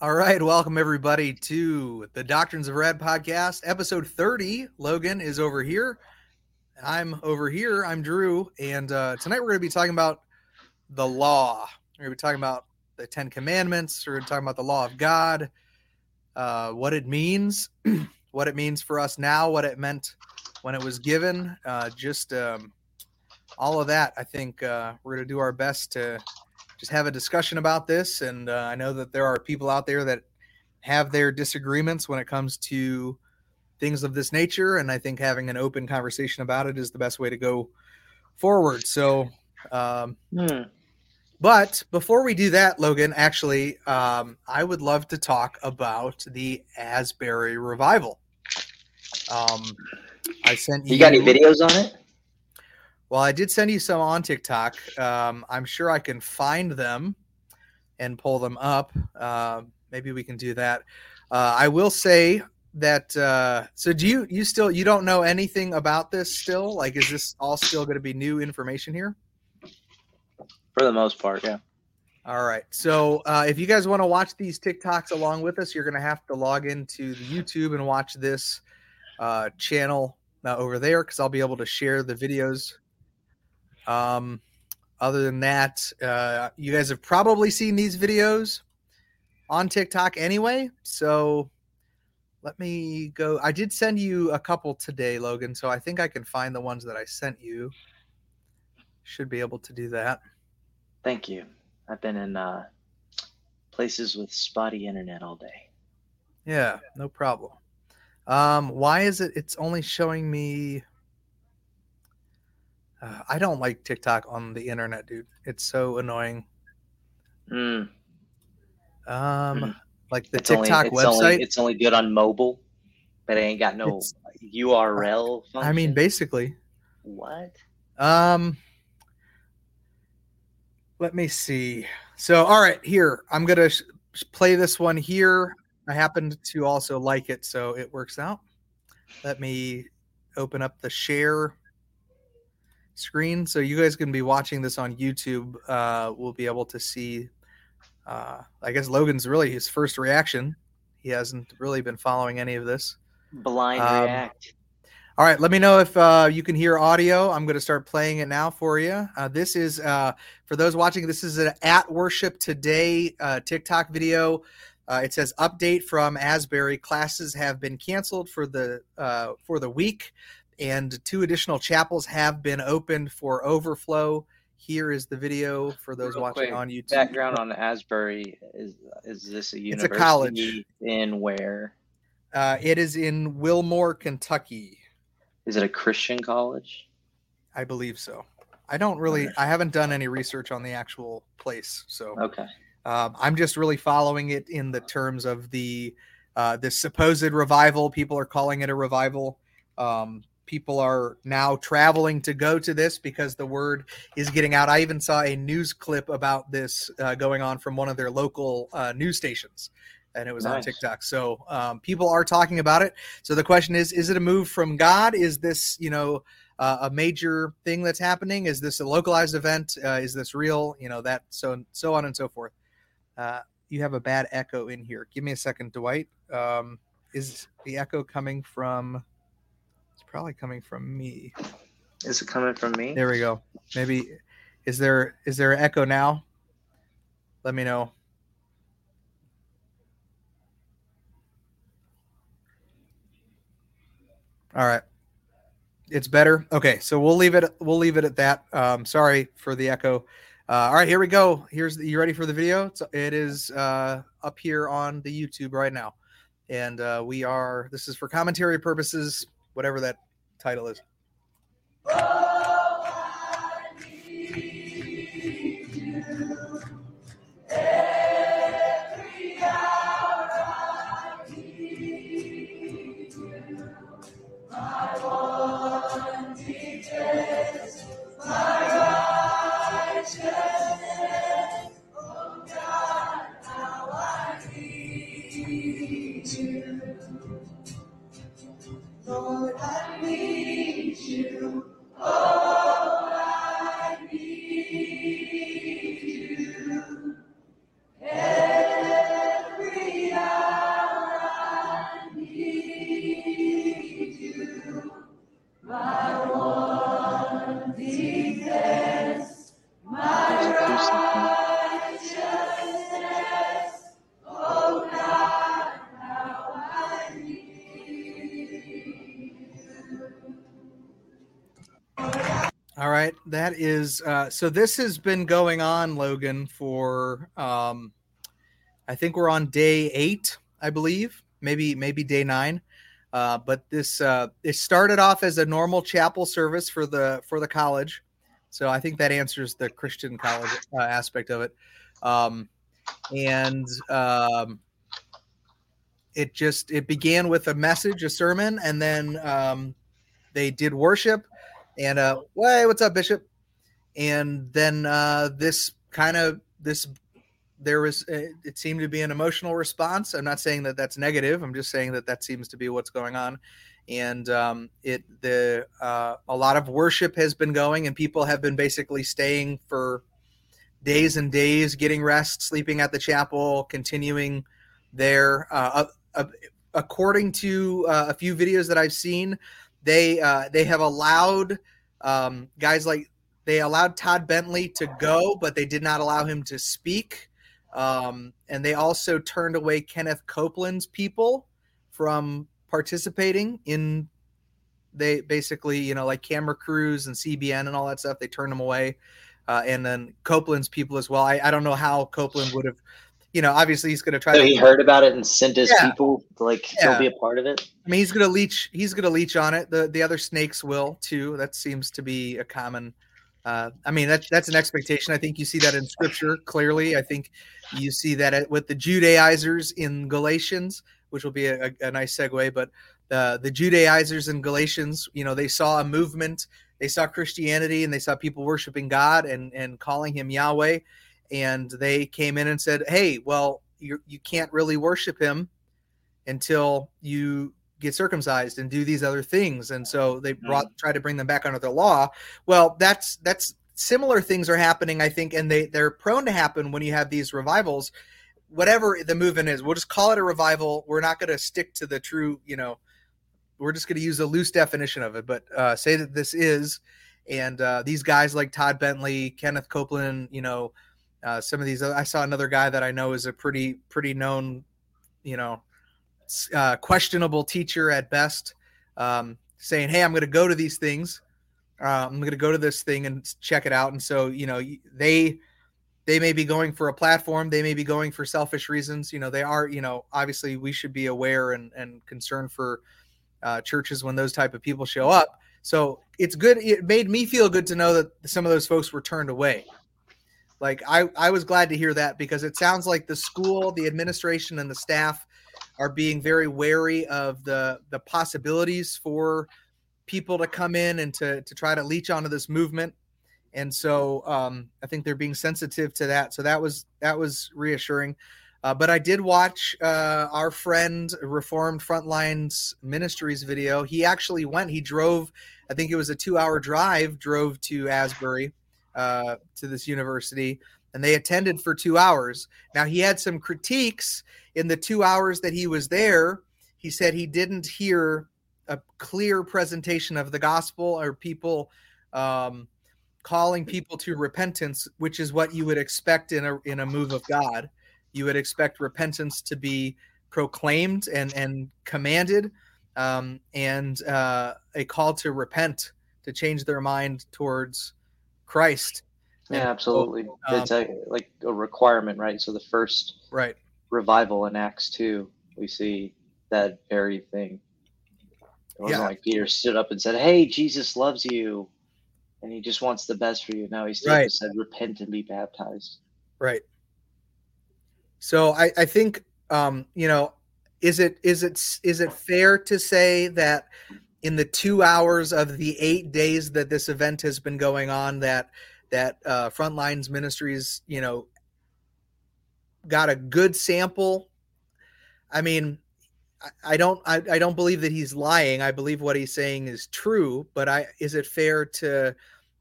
All right, welcome everybody to the Doctrines of Rad podcast, episode 30. Logan is over here. I'm over here. I'm Drew, and uh, tonight we're going to be talking about the law. We're going to be talking about the Ten Commandments. We're going to talk about the law of God, uh, what it means, what it means for us now, what it meant when it was given. Uh, just um, all of that. I think uh, we're going to do our best to just have a discussion about this. And uh, I know that there are people out there that have their disagreements when it comes to things of this nature. And I think having an open conversation about it is the best way to go forward. So, um, Hmm. but before we do that, Logan, actually, um, I would love to talk about the Asbury revival. Um, I sent you. You got any videos on it? Well, I did send you some on TikTok. Um, I'm sure I can find them and pull them up. Uh, maybe we can do that. Uh, I will say that. Uh, so, do you you still you don't know anything about this still? Like, is this all still going to be new information here? For the most part, yeah. All right. So, uh, if you guys want to watch these TikToks along with us, you're going to have to log into the YouTube and watch this uh, channel uh, over there because I'll be able to share the videos. Um, other than that, uh, you guys have probably seen these videos on TikTok anyway. So, let me go. I did send you a couple today, Logan. So, I think I can find the ones that I sent you. Should be able to do that. Thank you. I've been in uh, places with spotty internet all day. Yeah, no problem. Um, why is it? It's only showing me. Uh, I don't like TikTok on the internet, dude. It's so annoying. Mm. Um, Hmm. like the It's only, TikTok it's website. Only, it's only good on mobile, but it ain't got no It's- URL. Function. I mean, basically. what? Um, let me see. So, all right, here I'm gonna sh- play this one here. I happened to also like it, so it works out. Let me open up the share screen, so you guys can be watching this on YouTube. Uh, we'll be able to see. Uh, I guess Logan's really his first reaction. He hasn't really been following any of this. Blind Um, React. All right, let me know if uh, you can hear audio. I'm going to start playing it now for you. Uh, this is uh, for those watching. This is an at worship today uh, TikTok video. Uh, it says update from Asbury. Classes have been canceled for the uh, for the week, and two additional chapels have been opened for overflow. Here is the video for those Real watching quick, on YouTube. Background on Asbury is is this a university? It's a college. in where? Uh, it is in Wilmore, Kentucky. Is it a Christian college? I believe so. I don't really. I haven't done any research on the actual place, so. Okay. Um, I'm just really following it in the terms of the uh, the supposed revival. People are calling it a revival. Um, people are now traveling to go to this because the word is getting out. I even saw a news clip about this uh, going on from one of their local uh, news stations, and it was on TikTok. So um, people are talking about it. So the question is: Is it a move from God? Is this you know? Uh, a major thing that's happening? Is this a localized event? Uh, is this real? You know that so so on and so forth. Uh, you have a bad echo in here. Give me a second, Dwight. Um, is the echo coming from? Probably coming from me. Is it coming from me? There we go. Maybe is there is there an echo now? Let me know. All right. It's better. Okay, so we'll leave it we'll leave it at that. Um, sorry for the echo. Uh, all right, here we go. Here's the, you ready for the video? It's, it is uh, up here on the YouTube right now, and uh, we are. This is for commentary purposes, whatever that title is. Uh, so. This has been going on, Logan, for um, I think we're on day eight, I believe, maybe maybe day nine. Uh, but this uh, it started off as a normal chapel service for the for the college, so I think that answers the Christian college uh, aspect of it. Um, and um, it just it began with a message, a sermon, and then um, they did worship. And uh, hey, what's up, Bishop? And then uh, this kind of this there was uh, it seemed to be an emotional response. I'm not saying that that's negative. I'm just saying that that seems to be what's going on. And um, it the uh, a lot of worship has been going, and people have been basically staying for days and days, getting rest, sleeping at the chapel, continuing there. Uh, uh, according to uh, a few videos that I've seen, they uh, they have allowed um, guys like they allowed Todd Bentley to go, but they did not allow him to speak. Um, and they also turned away Kenneth Copeland's people from participating in they basically you know like camera crews and cbn and all that stuff they turned them away uh, and then copeland's people as well I, I don't know how copeland would have you know obviously he's going to try So to he heard about it and sent his Yeah. people to like Yeah. still be a part of it. I mean, he's gonna leech. He's gonna leech on it. The the other snakes will too. That seems to be a common. Uh, I mean, that's that's an expectation. I think you see that in Scripture clearly. I think you see that with the Judaizers in Galatians, which will be a, a, nice segue. But the the Judaizers in Galatians, you know, they saw a movement. They saw Christianity and they saw people worshiping God and and calling Him Yahweh, and they came in and said, "Hey, well, you you can't really worship Him." until you get circumcised and do these other things. And so they brought try to bring them back under the law. Well that's that's similar things are happening i think and they they're prone to happen when you have these revivals. Whatever the movement is we'll just call it a revival. We're not going to stick to the true you know we're just going to use a loose definition of it but uh, say that this is and uh, these guys like todd bentley kenneth copeland you know uh, some of these i saw another guy that i know is a pretty pretty known you know uh, questionable teacher at best um, saying hey i'm going to go to these things uh, i'm going to go to this thing and check it out. And so you know they they may be going for a platform they may be going for selfish reasons you know they are you know obviously we should be aware and and concerned for uh, churches when those type of people show up. So it's good it made me feel good to know that some of those folks were turned away. Like i i was glad to hear that because it sounds like the school the administration and the staff are being very wary of the the possibilities for people to come in and to to try to leech onto this movement and so um, I think they're being sensitive to that. So that was that was reassuring. Uh, but I did watch uh, our friend Reformed Frontlines Ministries video. He actually went. He drove. I think it was a two-hour drive. Drove to Asbury uh, to this university, and they attended for two hours. Now he had some critiques in the two hours that he was there. He said he didn't hear a clear presentation of the gospel or people. Um, calling people to repentance, which is what you would expect in a in a move of God. You would expect repentance to be proclaimed and and commanded, um, and uh, a call to repent to change their mind towards Christ. Yeah, absolutely. um, it's a, like a requirement, right? So the first Right. revival in Acts two, we see that very thing. It wasn't Yeah. like Peter stood up and said, "Hey, Jesus loves you, and he just wants the best for you." Now he Right. said, "Repent and be baptized." Right. So I, I think um, you know, is it is it is it fair to say that in the two hours of the eight days that this event has been going on, that that uh, Frontlines Ministries, you know, got a good sample? I mean, I, I don't I, I don't believe that he's lying. I believe what he's saying is true, but I is it fair to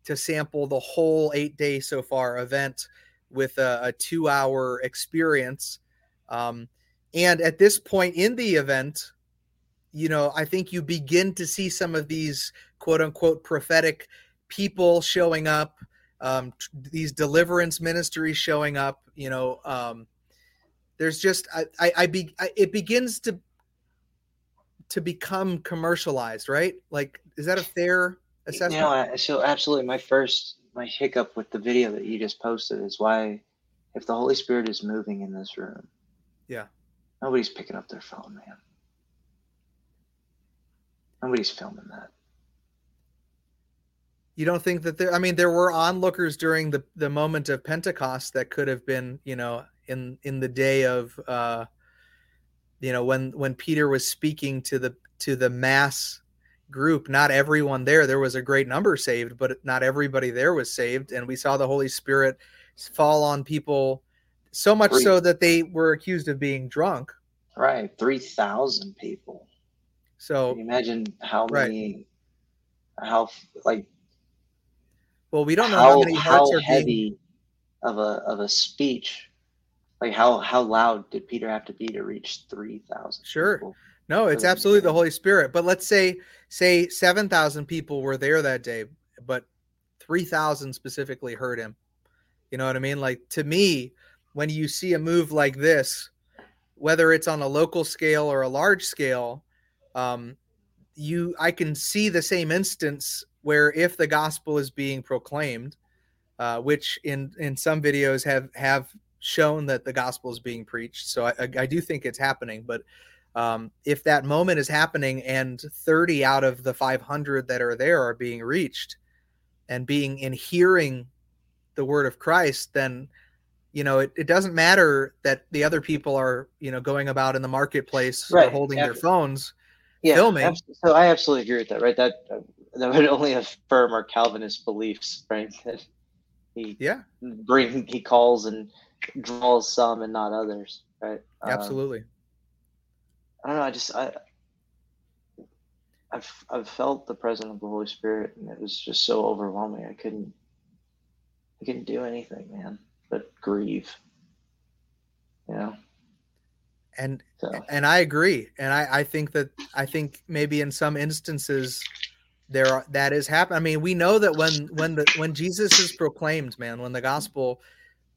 to sample the whole eight day so far event with a, a two hour experience. Um, and at this point in the event, you know, I think you begin to see some of these quote unquote prophetic people showing up, um, t- these deliverance ministries showing up. You know, um, there's just I, I, I be I, it begins to to become commercialized, right? Like, is that a fair assessment? You know, so absolutely, my first my hiccup with the video that you just posted is why, if the Holy Spirit is moving in this room, Yeah. nobody's picking up their phone, man. Nobody's filming that. You don't think that there? I mean, there were onlookers during the the moment of Pentecost that could have been, you know, in in the day of, uh, you know, when when Peter was speaking to the to the mass group. Not everyone there. There was a great number saved, but not everybody there was saved, and we saw the Holy Spirit fall on people so much Three. so that they were accused of being drunk. Right, three thousand people. So imagine how Right. many, how like Well, we don't know how, how many how are heavy being. of a of a speech, like how how loud did Peter have to be to reach three thousand? Sure. People? No, it's absolutely the. Holy Spirit. But let's say say seven thousand people were there that day, but three thousand specifically heard him. You know what I mean? Like to me, when you see a move like this, whether it's on a local scale or a large scale, um, you I can see the same instance where if the gospel is being proclaimed, uh, which in in some videos have have shown that the gospel is being preached. So I, I, do think it's happening, but um, if that moment is happening and 30 out of the 500 that are there are being reached and being in hearing the word of Christ, then you know it, it doesn't matter that the other people are you know going about in the marketplace or Right, holding yeah. their phones. Yeah, Filming. abs- So I absolutely agree with that. Right, that uh, that would only affirm our Calvinist beliefs, right? That he Yeah, bring he calls and draws some and not others, right? Um, absolutely. I don't know. I just I I've I've felt the presence of the Holy Spirit, and it was just so overwhelming. I couldn't I couldn't do anything, man, but grieve. You know. And So and I agree. And I, I think that I think maybe in some instances there are, that is happening. I mean, we know that when when the when Jesus is proclaimed, man, when the gospel,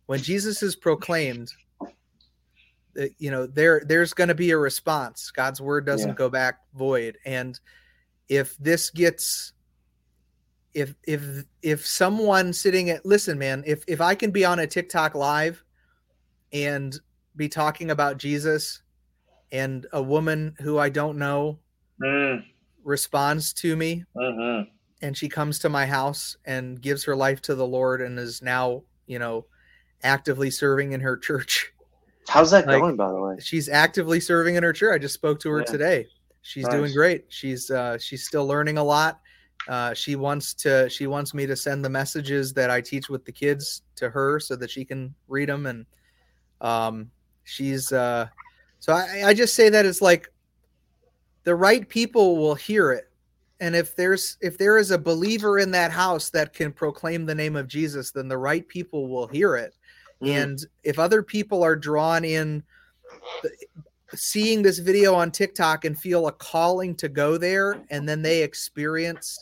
when Jesus is proclaimed, you know, there there's going to be a response. God's word doesn't Yeah. go back void. And if this gets if if if someone sitting at listen, man, if if I can be on a TikTok live and be talking about Jesus and a woman who I don't know Mm, responds to me mhm. and she comes to my house and gives her life to the Lord and is now, you know, actively serving in her church. how's that Like- going, by the way? She's actively serving in her church. I just spoke to her Yeah. today. She's doing great. She's uh she's still learning a lot. Uh she wants to she wants me to send the messages that I teach with the kids to her so that she can read them and um she's uh so I, I just say that it's like the right people will hear it and if there's if there is a believer in that house that can proclaim the name of jesus then the right people will hear it Mm. and if other people are drawn in seeing this video on tiktok and feel a calling to go there and then they experience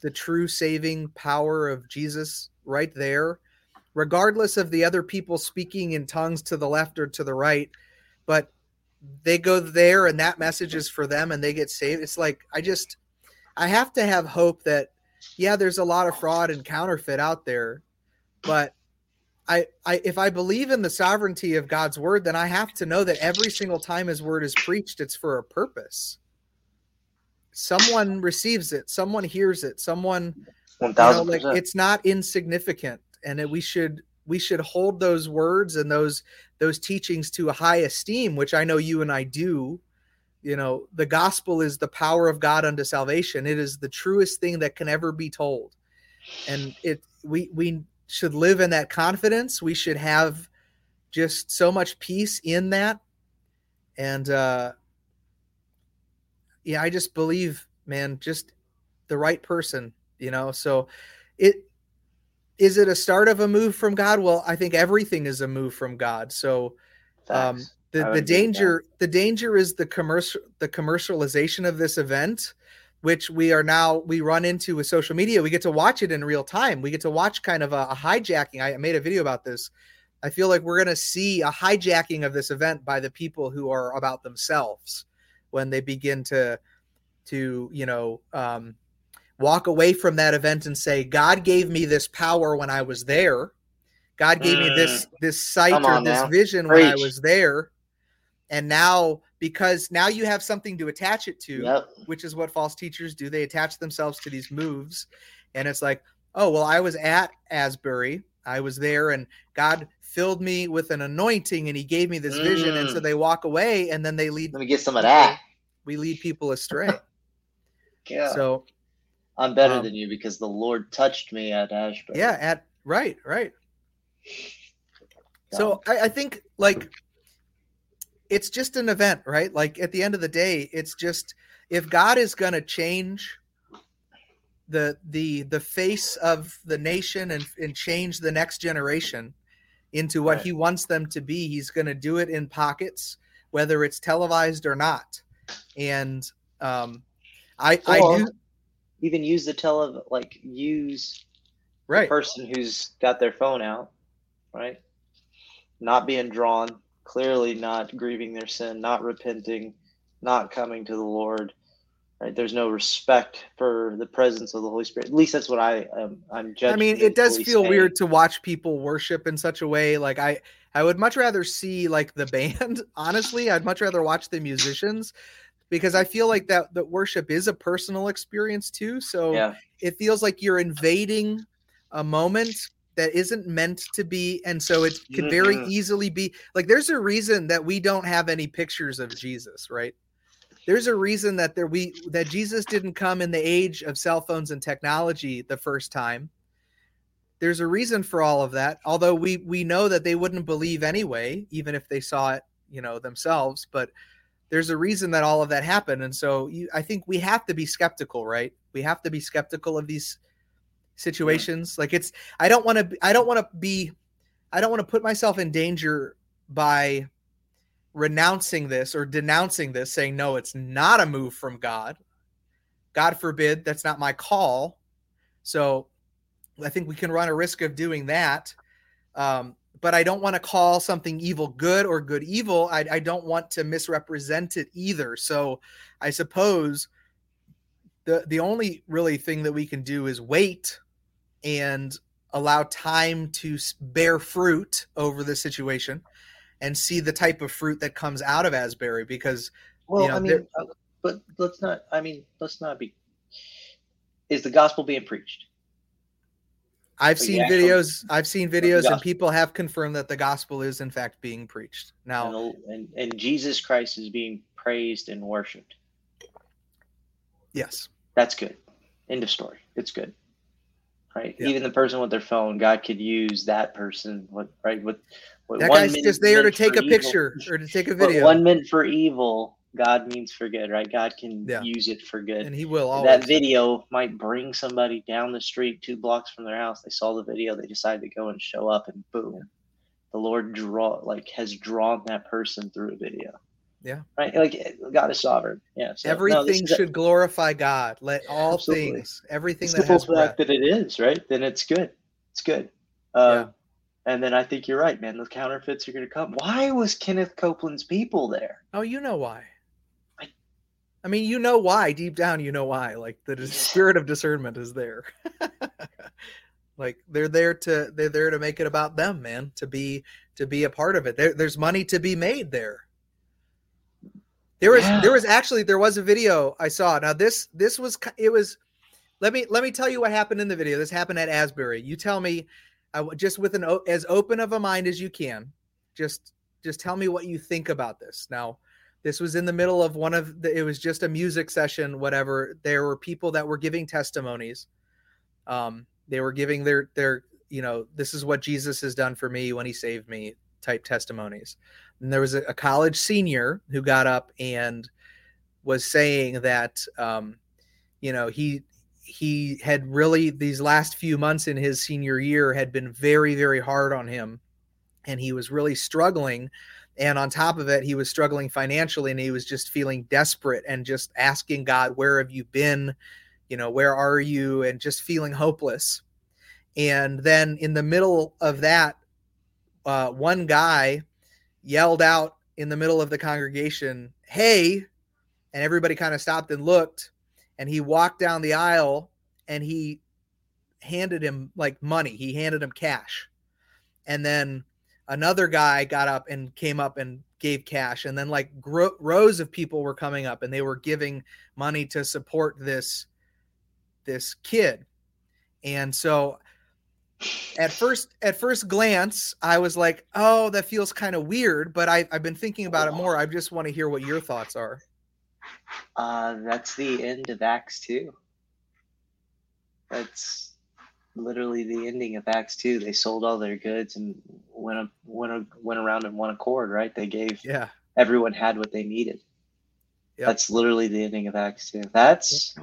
the true saving power of jesus right there regardless of the other people speaking in tongues to the left or to the right but they go there and that message is for them and they get saved. It's like i just i have to have hope that yeah there's a lot of fraud and counterfeit out there but I, I if i believe in the sovereignty of god's word then i have to know that every single time his word is preached it's for a purpose. Someone receives it. Someone hears it. Someone One you know, like it's not insignificant and it, we should we should hold those words and those those teachings to a high esteem which i know you and i do. You know the gospel is the power of god unto salvation. It is the truest thing that can ever be told. And it we we should live in that confidence. We should have just so much peace in that. And uh yeah i just believe man just the right person you know? So it is it a start of a move from god? Well i think everything is a move from god. So um the, the would agree with danger the danger is the commercial the commercialization of this event which we are now we run into with social media. We get to watch it in real time. We get to watch kind of a, a hijacking. I made a video about this. I feel like we're going to see a hijacking of this event by the people who are about themselves when they begin to to you know um walk away from that event and say, God gave me this power when I was there. God gave mm. me this this sight or this now. vision Preach. when I was there. And now because now you have something to attach it to, yep. which is what false teachers do. They attach themselves to these moves. And it's like, oh, well, I was at Asbury. I was there and God filled me with an anointing and he gave me this mm. vision. And so mm. they walk away and then they lead. Let me get some of that. We lead people astray. yeah. So I'm better um, than you because the Lord touched me at Asbury. Yeah. At right, right. So I, I think like it's just an event, right? Like at the end of the day, it's just if God is going to change the the the face of the nation and and change the next generation into what right. he wants them to be he's going to do it in pockets whether it's televised or not and um i or i do even use the tele like use right person who's got their phone out right not being drawn clearly not grieving their sin not repenting not coming to the lord right? There's no respect for the presence of the Holy Spirit. At least that's what I um, I'm judging. I mean, it does feel saying. weird to watch people worship in such a way. Like I I would much rather see like the band. Honestly, I'd much rather watch the musicians because I feel like that that worship is a personal experience too. So yeah. it feels like you're invading a moment that isn't meant to be and so it could very mm-hmm. easily be like there's a reason that we don't have any pictures of Jesus, right? there's a reason that there we that Jesus didn't come in the age of cell phones and technology the first time. There's a reason for all of that. Although we we know that they wouldn't believe anyway, even if they saw it, you know, themselves. But there's a reason that all of that happened, and so you, I think we have to be skeptical, right? We have to be skeptical of these situations. Yeah. Like it's I don't want to I don't want to be I don't want to put myself in danger by renouncing this or denouncing this, saying, no, it's not a move from God. God forbid, that's not my call. So I think we can run a risk of doing that. Um, but I don't want to call something evil good or good evil. I, I don't want to misrepresent it either. So I suppose the the only really thing that we can do is wait and allow time to bear fruit over the situation and see the type of fruit that comes out of Asbury because well, you know, I mean, uh, but let's not. I mean, let's not be. Is the gospel being preached? I've seen videos. I've seen videos, and people have confirmed that the gospel is in fact being preached now, and, and, Jesus Christ is being praised and worshipped. Yes, that's good. End of story. It's good right? Yeah. Even the person with their phone, God could use that person, what right? With, with that guy's just there to take a evil, picture or to take a video. one meant for evil, God means for good, right? God can yeah. use it for good, and He will. Always. That video might bring somebody down the street two blocks from their house. They saw the video, they decided to go and show up, and boom, the Lord draw like has drawn that person through a video. Yeah. Right. Like God is sovereign. Yeah. So, everything no, should a, glorify God. Let all absolutely. things, everything it's that the full fact that it is right. Then it's good. It's good. Um, yeah. And then I think you're right, man. The counterfeits are going to come. Why was Kenneth Copeland's people there? Oh, you know why. I, I mean, you know why. Deep down, you know why. Like the spirit of discernment is there. like they're there to they're there to make it about them, man. To be to be a part of it. There, there's money to be made there. There was yeah. there was actually there was a video I saw. Now this this was it was let me let me tell you what happened in the video. This happened at Asbury. You tell me uh, just with an as open of a mind as you can. Just just tell me what you think about this. Now, this was in the middle of one of the it was just a music session whatever. There were people that were giving testimonies. Um they were giving their their you know, this is what Jesus has done for me when he saved me type testimonies. And there was a, a college senior who got up and was saying that, um, you know, he he had really these last few months in his senior year had been very very hard on him, and he was really struggling. And on top of it, he was struggling financially, and he was just feeling desperate and just asking God, "Where have you been? You know, where are you?" And just feeling hopeless. And then in the middle of that, uh, one guy yelled out in the middle of the congregation, Hey, and everybody kind of stopped and looked. And he walked down the aisle and he handed him like money. He handed him cash. And then another guy got up and came up and gave cash and then like gro- rows of people were coming up and they were giving money to support this this kid. And so at first at first glance i was like oh that feels kind of weird but I, i've been thinking about it more. I just want to hear what your thoughts are. Uh, that's the end of acts 2 that's literally the ending of acts 2 they sold all their goods and went went went around in one accord right? They gave yeah. everyone had what they needed. Yep. that's literally the ending of acts 2 that's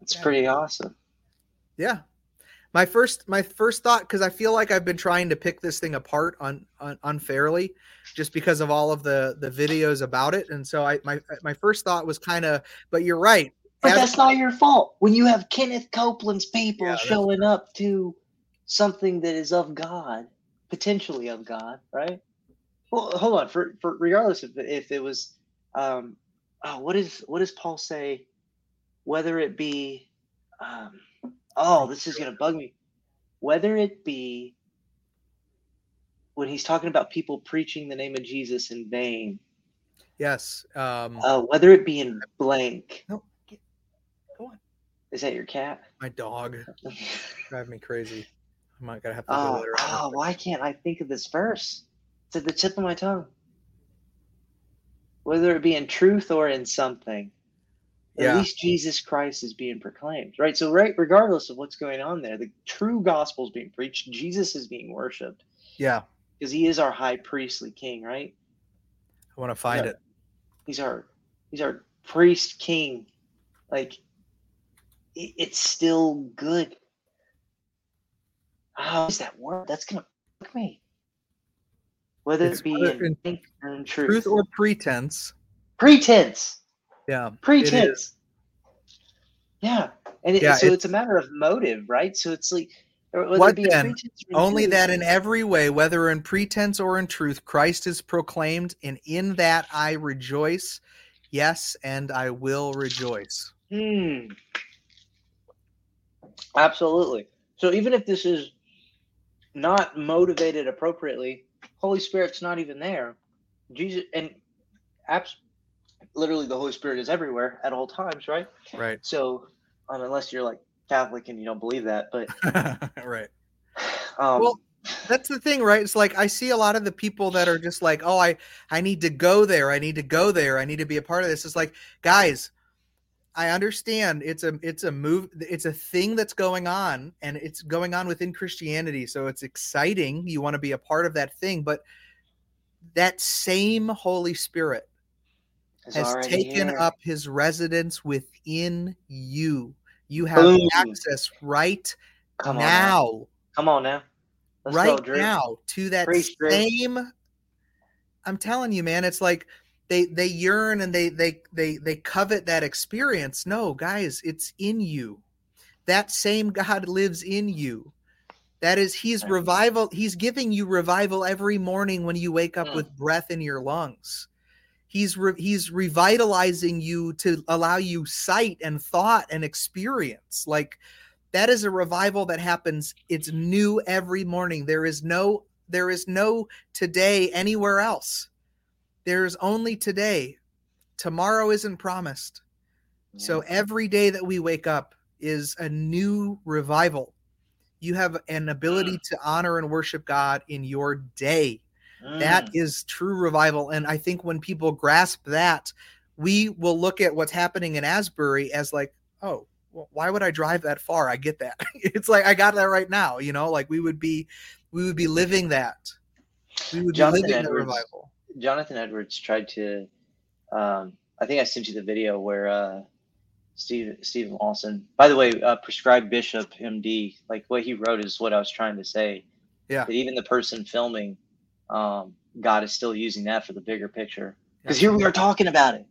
that's yeah. pretty awesome. Yeah. My first my first thought because I feel like I've been trying to pick this thing apart un, un, unfairly, just because of all of the the videos about it, and so I my my first thought was kind of, but you're right. But As, that's not your fault. When you have Kenneth Copeland's people yeah, showing up to something that is of God, potentially of God, right? Well, hold on. For for regardless if if it was, um, oh, what is what does Paul say? Whether it be, um oh, this is going to bug me. Whether it be when he's talking about people preaching the name of Jesus in vain. Yes. Um, uh, whether it be in blank. No, go on. Is that your cat? My dog. Drive me crazy. I might gotta have to. Oh, oh why can't I think of this verse? It's at the tip of my tongue. Whether it be in truth or in something at least Jesus Christ is being proclaimed, right? So, right, regardless of what's going on there, the true gospel is being preached. Jesus is being worshipped. Yeah, because he is our high priestly king, right? I want to find he's it. he's our he's our priest king. Like, it's still good. How is that word? That's gonna fuck me. Whether it's it be in, in, in truth. truth or pretense. Pretense yeah pretense yeah and it, yeah, so it's, it's, a matter of motive right so it's like what then? Only that in every way, whether in pretense or in truth, Christ is proclaimed, and in that I rejoice. Yes, and I will rejoice. Hmm. Absolutely. So even if this is not motivated appropriately, Holy Spirit's not even there. Jesus and abs- literally the Holy Spirit is everywhere at all times, right? Right. So, um, unless you're like Catholic and you don't believe that, but right. Um, well, that's the thing, right? It's like I see a lot of the people that are just like, "Oh, I I need to go there. I need to go there. I need to be a part of this." It's like, guys, I understand it's a it's a move it's a thing that's going on and it's going on within Christianity. So it's exciting. You want to be a part of that thing, but that same Holy Spirit has taken here. up his residence within you. You have access right Come now. now. Come on now. Let's right go, now to that Preach, same. I'm telling you, man, it's like they they yearn and they they they they covet that experience. No, guys, it's in you. That same God lives in you. That is, He's revival. He's giving you revival every morning when you wake up mm. with breath in your lungs he's re- he's revitalizing you to allow you sight and thought and experience like that is a revival that happens it's new every morning there is no there is no today anywhere else there's only today tomorrow isn't promised so every day that we wake up is a new revival you have an ability mm. to honor and worship god in your day that mm. is true revival. And I think when people grasp that, we will look at what's happening in Asbury as like, oh, well, why would I drive that far? I get that. it's like I got that right now, you know, like we would be we would be living that. We would Jonathan be living Edwards, revival. Jonathan Edwards tried to um I think I sent you the video where uh Steve Steven Lawson. By the way, uh, prescribed bishop MD, like what he wrote is what I was trying to say. Yeah. That even the person filming um, God is still using that for the bigger picture. Because here we are talking about it.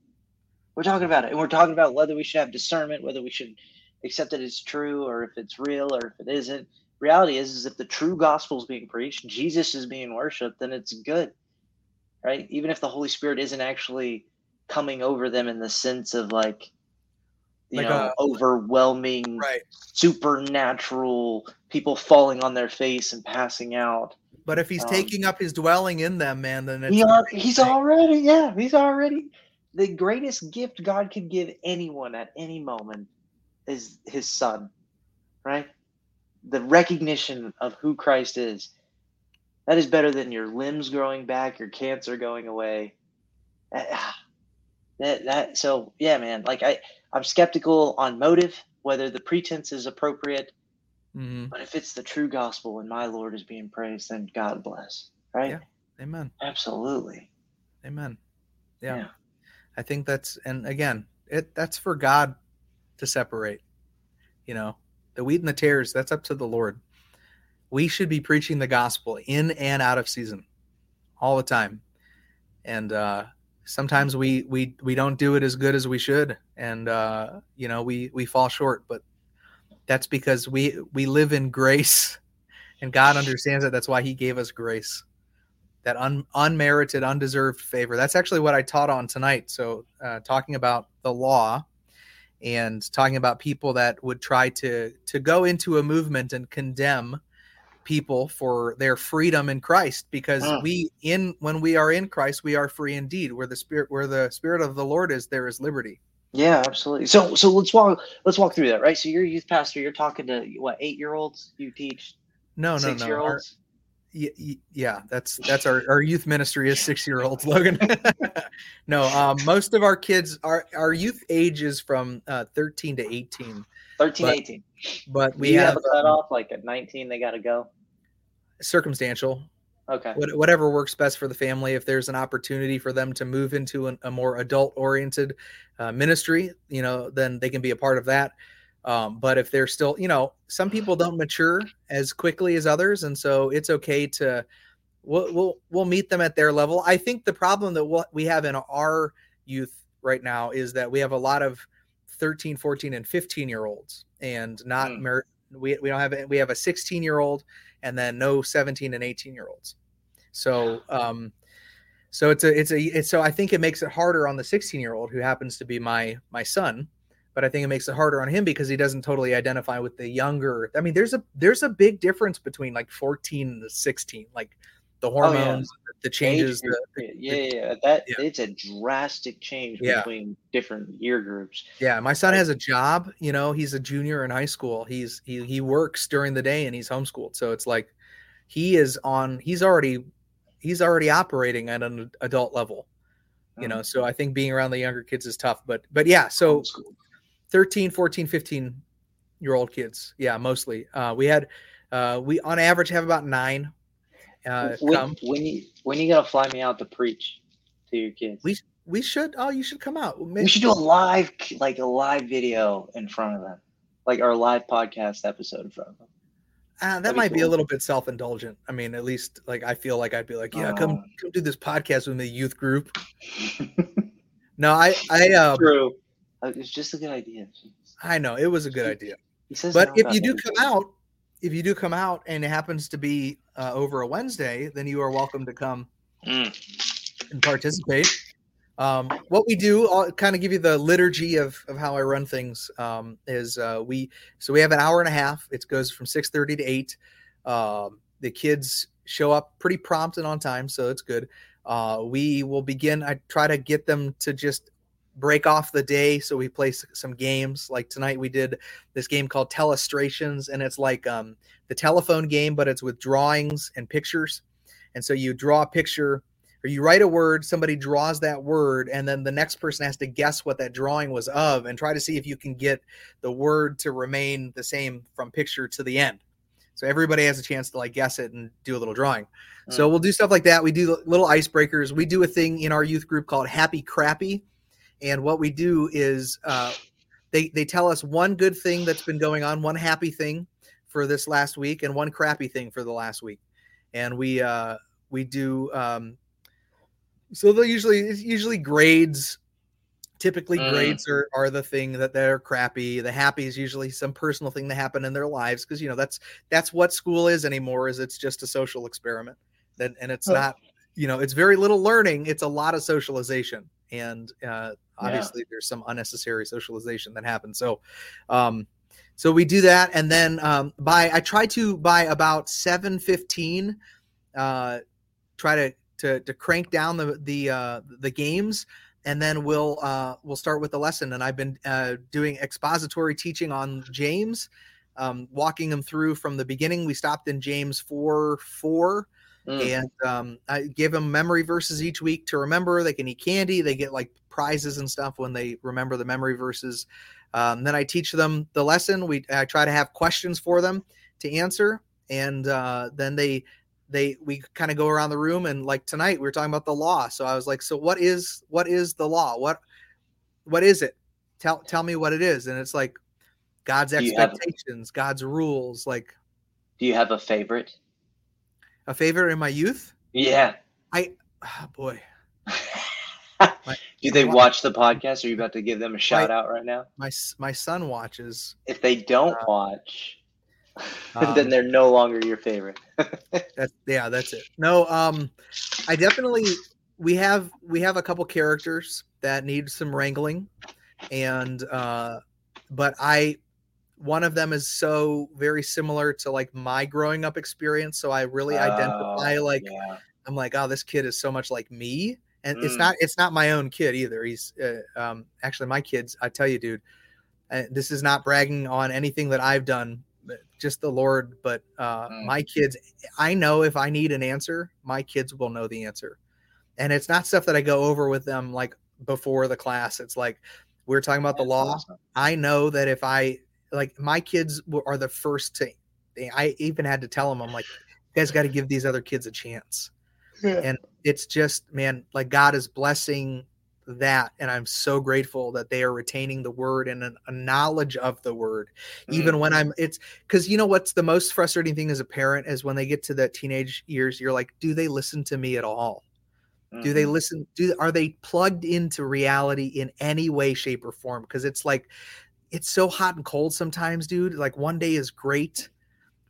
We're talking about it. And we're talking about whether we should have discernment, whether we should accept that it's true or if it's real or if it isn't. Reality is, is if the true gospel is being preached, Jesus is being worshiped, then it's good. Right? Even if the Holy Spirit isn't actually coming over them in the sense of like you like know, a, overwhelming, right. supernatural people falling on their face and passing out. But if he's um, taking up his dwelling in them, man, then he are, he's already, yeah, he's already the greatest gift God could give anyone at any moment is his son, right? The recognition of who Christ is. That is better than your limbs growing back, your cancer going away. That, that so yeah, man. Like I, I'm skeptical on motive, whether the pretense is appropriate. Mm-hmm. But if it's the true gospel and my Lord is being praised, then God bless. Right? Yeah. Amen. Absolutely. Amen. Yeah. yeah. I think that's and again, it that's for God to separate. You know, the wheat and the tares, that's up to the Lord. We should be preaching the gospel in and out of season all the time. And uh sometimes we we we don't do it as good as we should. And uh you know we we fall short but that's because we we live in grace and god understands that that's why he gave us grace. That un, unmerited undeserved favor. That's actually what i taught on tonight. So uh, talking about the law and talking about people that would try to to go into a movement and condemn people for their freedom in Christ because we in when we are in Christ we are free indeed where the spirit where the spirit of the Lord is there is liberty. Yeah, absolutely. So so let's walk let's walk through that, right? So you're a youth pastor, you're talking to what, 8-year-olds? You teach No, no, no. Our, yeah, that's that's our, our youth ministry is six year olds, Logan. no, um, most of our kids, our our youth age is from uh, 13 to 18. 13, but, 18. But we have, have, a cutoff um, like at 19, they got to go. Circumstantial. Okay. whatever works best for the family. If there's an opportunity for them to move into an, a more adult oriented uh, ministry, you know, then they can be a part of that. Um, but if they're still, you know, some people don't mature as quickly as others, and so it's okay to we'll we'll, we'll meet them at their level. I think the problem that we'll, we have in our youth right now is that we have a lot of 13, 14, and 15 year olds, and not mm. mer- we we don't have we have a 16 year old, and then no 17 and 18 year olds. So um, so it's a it's a it's, so I think it makes it harder on the 16 year old who happens to be my my son but I think it makes it harder on him because he doesn't totally identify with the younger. I mean, there's a there's a big difference between like 14 and 16, like the hormones, oh, yeah. The changes. The, the, yeah, yeah, that yeah. it's a drastic change yeah. between different year groups. Yeah, my son has a job. You know, he's a junior in high school. He's he he works during the day and he's homeschooled. So it's like he is on. He's already he's already operating at an adult level. You know, mm. so I think being around the younger kids is tough. But but yeah, so. 13, 14, 15 year old kids. Yeah, mostly. Uh, we had, uh, we on average have about nine. Uh, when, come. when you when you gonna fly me out to preach to your kids? We we should. Oh, you should come out. Maybe. We should do a live like a live video in front of them, like our live podcast episode in front of them. Uh, that might be, cool. be, a little bit self-indulgent. I mean, at least like I feel like I'd be like, yeah, come oh. come do this podcast with the youth group. no, I I uh, true. Uh, it's just a good idea. I know it was a good idea. but if you do come out, if you do come out and it happens to be uh, over a Wednesday, then you are welcome to come mm. and participate. Um, what we do, I'll kind of give you the liturgy of, of how I run things. Um, is uh, we so we have an hour and a half. It goes from six thirty to eight. Um, the kids show up pretty prompt and on time, so it's good. Uh, we will begin. I try to get them to just break off the day so we play some games. Like tonight we did this game called telestrations and it's like um, the telephone game but it's with drawings and pictures. And so you draw a picture or you write a word somebody draws that word and then the next person has to guess what that drawing was of and try to see if you can get the word to remain the same from picture to the end. So everybody has a chance to like guess it and do a little drawing. Mm. so we'll do stuff like that. We do little icebreakers. We do a thing in our youth group called happy crappy and what we do is uh, they they tell us one good thing that's been going on, one happy thing for this last week, and one crappy thing for the last week. And we uh, we do um, so they'll usually it's usually grades. Typically, mm. grades are, are the thing that they're crappy. The happy is usually some personal thing that happened in their lives because you know that's that's what school is anymore. Is it's just a social experiment, and, and it's not you know it's very little learning. It's a lot of socialization and uh, obviously yeah. there's some unnecessary socialization that happens. So, um, so we do that, and then um, by I try to by about seven fifteen, uh, try to to to crank down the the uh, the games and then we'll uh, we'll start with the lesson. And I've been uh, doing expository teaching on James, um, walking them through from the beginning. We stopped in James four four, mm. and um, I give them memory verses each week to remember. They can eat candy. They get like prizes and stuff when they remember the memory verses. Um, then I teach them the lesson. We I try to have questions for them to answer, and uh, then they they we kind of go around the room and like tonight we were talking about the law. So I was like, so what is what is the law? What what is it? Tell tell me what it is. And it's like God's expectations, have, God's rules. Like, do you have a favorite? A favorite in my youth? Yeah. I, oh boy. my, do they watch the podcast? Are you about to give them a shout my, out right now? My my son watches. If they don't uh, watch, um, then they're no longer your favorite. that's yeah, that's it. No, um, I definitely we have we have a couple characters that need some wrangling, and uh, but I one of them is so very similar to like my growing up experience so i really identify oh, like yeah. i'm like oh this kid is so much like me and mm. it's not it's not my own kid either he's uh, um actually my kids i tell you dude uh, this is not bragging on anything that i've done just the lord but uh mm. my kids i know if i need an answer my kids will know the answer and it's not stuff that i go over with them like before the class it's like we are talking about That's the law awesome. i know that if i like my kids are the first to i even had to tell them i'm like you guys got to give these other kids a chance yeah. and it's just man like god is blessing that and i'm so grateful that they are retaining the word and an, a knowledge of the word mm-hmm. even when i'm it's because you know what's the most frustrating thing as a parent is when they get to the teenage years you're like do they listen to me at all mm-hmm. do they mm-hmm. listen do are they plugged into reality in any way shape or form because it's like it's so hot and cold sometimes, dude. Like one day is great,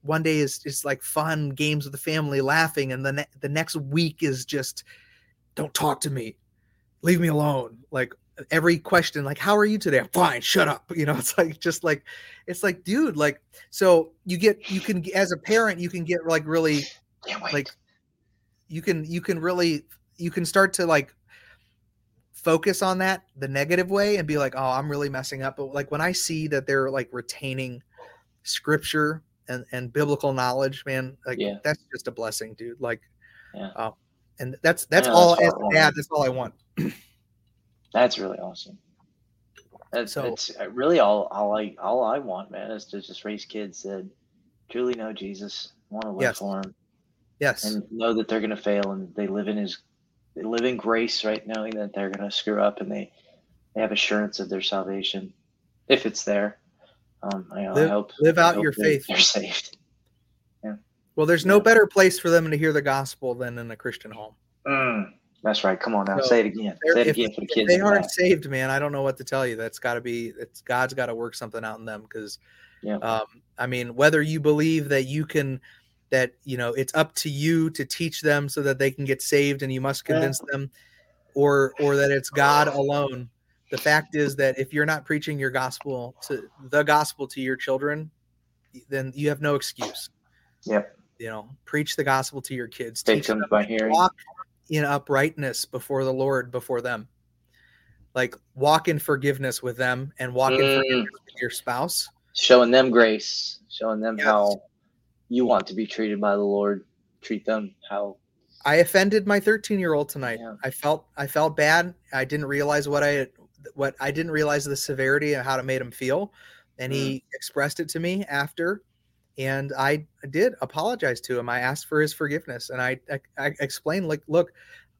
one day is just like fun games with the family, laughing, and then ne- the next week is just don't talk to me, leave me alone. Like every question, like how are you today? I'm fine. Shut up. You know, it's like just like it's like, dude, like so you get you can as a parent you can get like really like you can you can really you can start to like focus on that the negative way and be like, oh, I'm really messing up. But like when I see that they're like retaining scripture and, and biblical knowledge, man, like yeah. that's just a blessing, dude. Like, yeah. Uh, and that's that's yeah, all that's as dad. That's all I want. that's really awesome. That's so, it's uh, really all all I all I want, man, is to just raise kids that truly know Jesus, want to live yes. for Him, yes, and know that they're going to fail and they live in His they live in grace, right, knowing that they're going to screw up and they they have assurance of their salvation if it's there. Um, I, live, I hope live out hope your faith. They're saved. Yeah. Well, there's no better place for them to hear the gospel than in a Christian home. Mm, that's right. Come on now, so say it again. Say it if, again for the kids. they aren't that. saved, man. I don't know what to tell you. That's got to be. It's God's got to work something out in them because. Yeah. Um, I mean, whether you believe that you can that you know it's up to you to teach them so that they can get saved and you must convince them or or that it's god alone. The fact is that if you're not preaching your gospel to the gospel to your children then you have no excuse. Yep. You know preach the gospel to your kids. Teach them by hearing. walk in uprightness before the lord before them. Like walk in forgiveness with them and walk mm. in forgiveness with your spouse. Showing them grace showing them yes. how you want to be treated by the Lord, treat them how I offended my 13 year old tonight. Yeah. I felt I felt bad. I didn't realize what I what I didn't realize the severity of how it made him feel, and mm. he expressed it to me after, and I did apologize to him. I asked for his forgiveness, and I I, I explained like, look,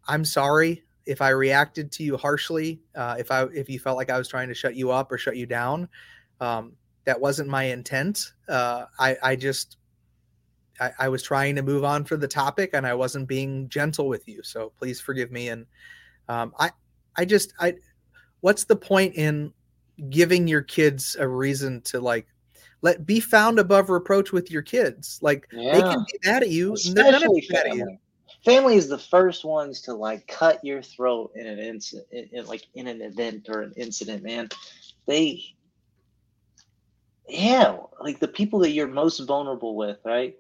I'm sorry if I reacted to you harshly. Uh, if I if you felt like I was trying to shut you up or shut you down, um, that wasn't my intent. Uh, I I just I, I, was trying to move on for the topic and I wasn't being gentle with you. So please forgive me. And um, I, I just, I, what's the point in giving your kids a reason to like let be found above reproach with your kids? Like yeah. they can be mad at you. Especially family. At you. family is the first ones to like cut your throat in an incident, in, in, like in an event or an incident. Man, they, yeah, like the people that you're most vulnerable with, right,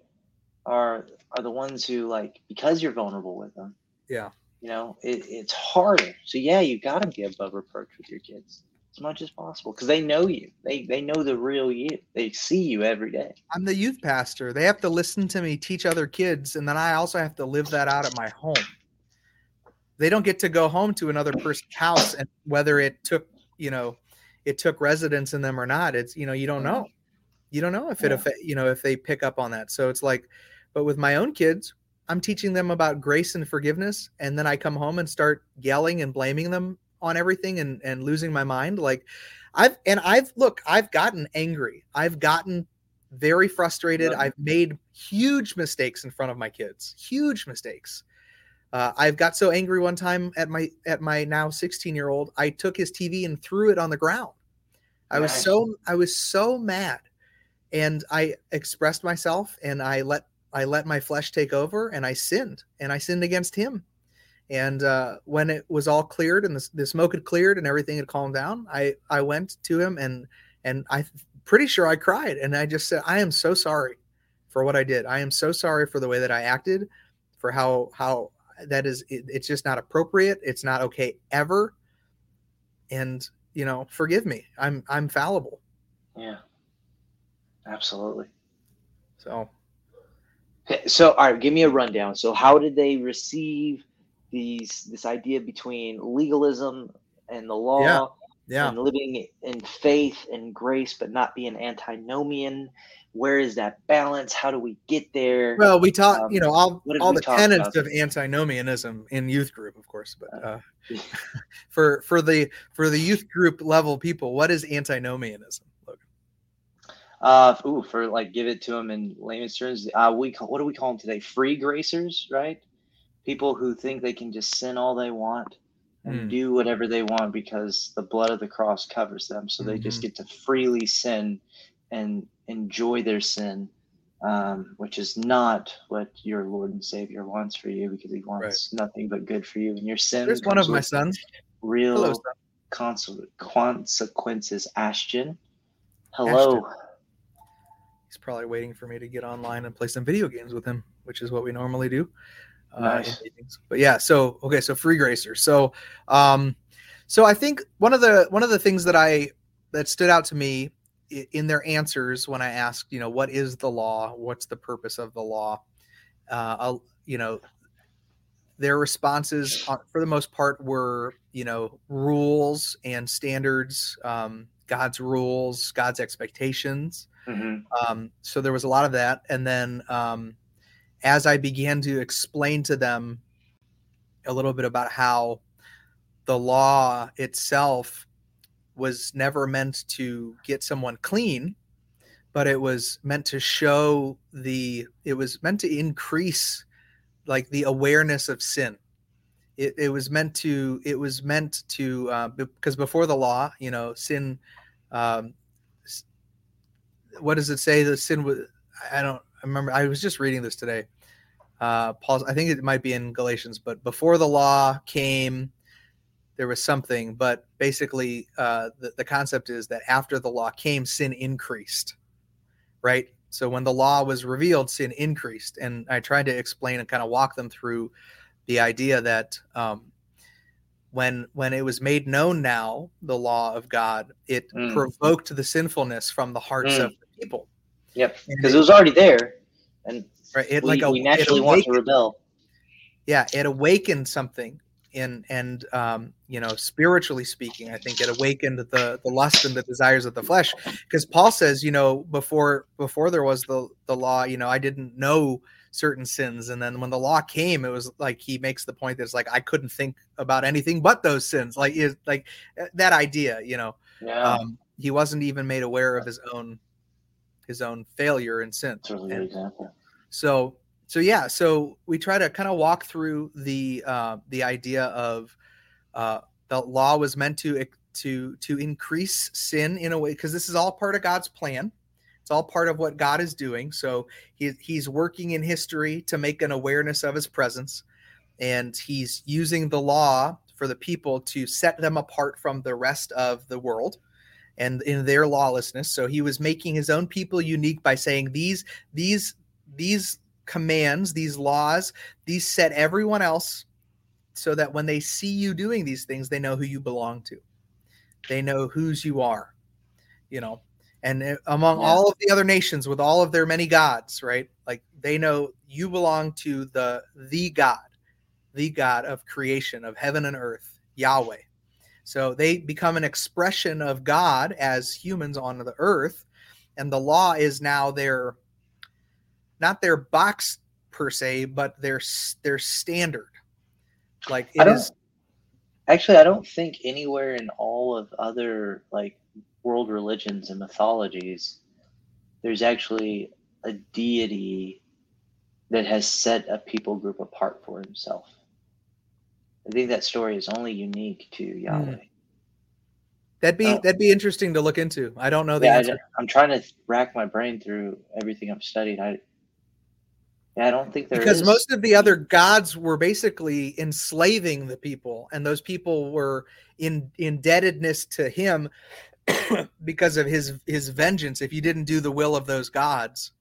are are the ones who like because you're vulnerable with them. Yeah. You know, it, it's harder. So yeah, you got to be above reproach with your kids as much as possible because they know you. They they know the real you. They see you every day. I'm the youth pastor. They have to listen to me teach other kids, and then I also have to live that out at my home. They don't get to go home to another person's house, and whether it took you know, it took residence in them or not, it's you know you don't mm-hmm. know. You don't know if it yeah. you know if they pick up on that. So it's like, but with my own kids, I'm teaching them about grace and forgiveness, and then I come home and start yelling and blaming them on everything and and losing my mind like i've and i've look i've gotten angry. I've gotten very frustrated. I've made huge mistakes in front of my kids huge mistakes. Uh, i've got so angry one time at my at my now 16 year old i took his tv and threw it on the ground. I was so i was so mad and i expressed myself and i let i let my flesh take over and i sinned and i sinned against him and uh, when it was all cleared and the, the smoke had cleared and everything had calmed down, I I went to him and and I pretty sure I cried and I just said I am so sorry for what I did. I am so sorry for the way that I acted, for how how that is it, it's just not appropriate. It's not okay ever. And you know, forgive me. I'm I'm fallible. Yeah. Absolutely. So okay, so all right, give me a rundown. So how did they receive these this idea between legalism and the law yeah. Yeah. and living in faith and grace but not being antinomian where is that balance how do we get there well we talk um, you know all, all the tenets of antinomianism in youth group of course but uh, for for the for the youth group level people what is antinomianism uh, ooh, for like give it to them in layman's terms, uh, we call, what do we call them today? Free gracers, right? people who think they can just sin all they want and mm. do whatever they want because the blood of the cross covers them. So they mm-hmm. just get to freely sin and enjoy their sin, um, which is not what your Lord and Savior wants for you because He wants right. nothing but good for you. And your sin. There's one of my sons. Real Hello, consequences. Ashton. Hello. Ashton. He's probably waiting for me to get online and play some video games with him, which is what we normally do. Uh. But yeah, so okay, so free gracer. So um so I think one of the one of the things that I that stood out to me in their answers when I asked, you know, what is the law? What's the purpose of the law? Uh, you know, their responses uh, for the most part were, you know, rules and standards, um, God's rules, God's expectations. Mm-hmm. Um, so there was a lot of that, and then um, as I began to explain to them a little bit about how the law itself was never meant to get someone clean, but it was meant to show the, it was meant to increase like the awareness of sin. It, it was meant to, it was meant to, uh, because before the law, you know, sin, um, what does it say? The sin was, I don't, remember I was just reading this today. Uh, Paul, I think it might be in Galatians, but before the law came, there was something. But basically, uh, the, the concept is that after the law came, sin increased, right? So when the law was revealed, sin increased. And I tried to explain and kind of walk them through the idea that um, when when it was made known now the law of God, it mm. provoked the sinfulness from the hearts mm. of the people. Yep, because it, it was already there, and right it we, like a, we naturally want to rebel yeah it awakened something in and um, you know spiritually speaking i think it awakened the the lust and the desires of the flesh because paul says you know before before there was the the law you know i didn't know certain sins and then when the law came it was like he makes the point that it's like i couldn't think about anything but those sins like is like eh, that idea you know yeah. um, he wasn't even made aware of his own his own failure and sin and, so so yeah, so we try to kind of walk through the uh, the idea of uh, the law was meant to to to increase sin in a way because this is all part of God's plan. It's all part of what God is doing. So he, he's working in history to make an awareness of his presence. and he's using the law for the people to set them apart from the rest of the world and in their lawlessness so he was making his own people unique by saying these these these commands these laws these set everyone else so that when they see you doing these things they know who you belong to they know whose you are you know and uh, among yeah. all of the other nations with all of their many gods right? Like they know you belong to the the god the god of creation of heaven and earth yahweh. So they become an expression of god as humans on the earth and the law is now their not their box per se but their their standard. Like it is actually i don't think anywhere in all of other like world religions and mythologies, there's actually a deity that has set a people group apart for himself. I think that story is only unique to hmm. Yahweh. Mm. That'd be oh. that'd be interesting to look into. I don't know the yeah, answer. I, am trying to rack my brain through everything I've studied. I yeah, I don't think there because is. most of the other gods were basically enslaving the people, and those people were in indebtedness to him because of his his vengeance if you didn't do the will of those gods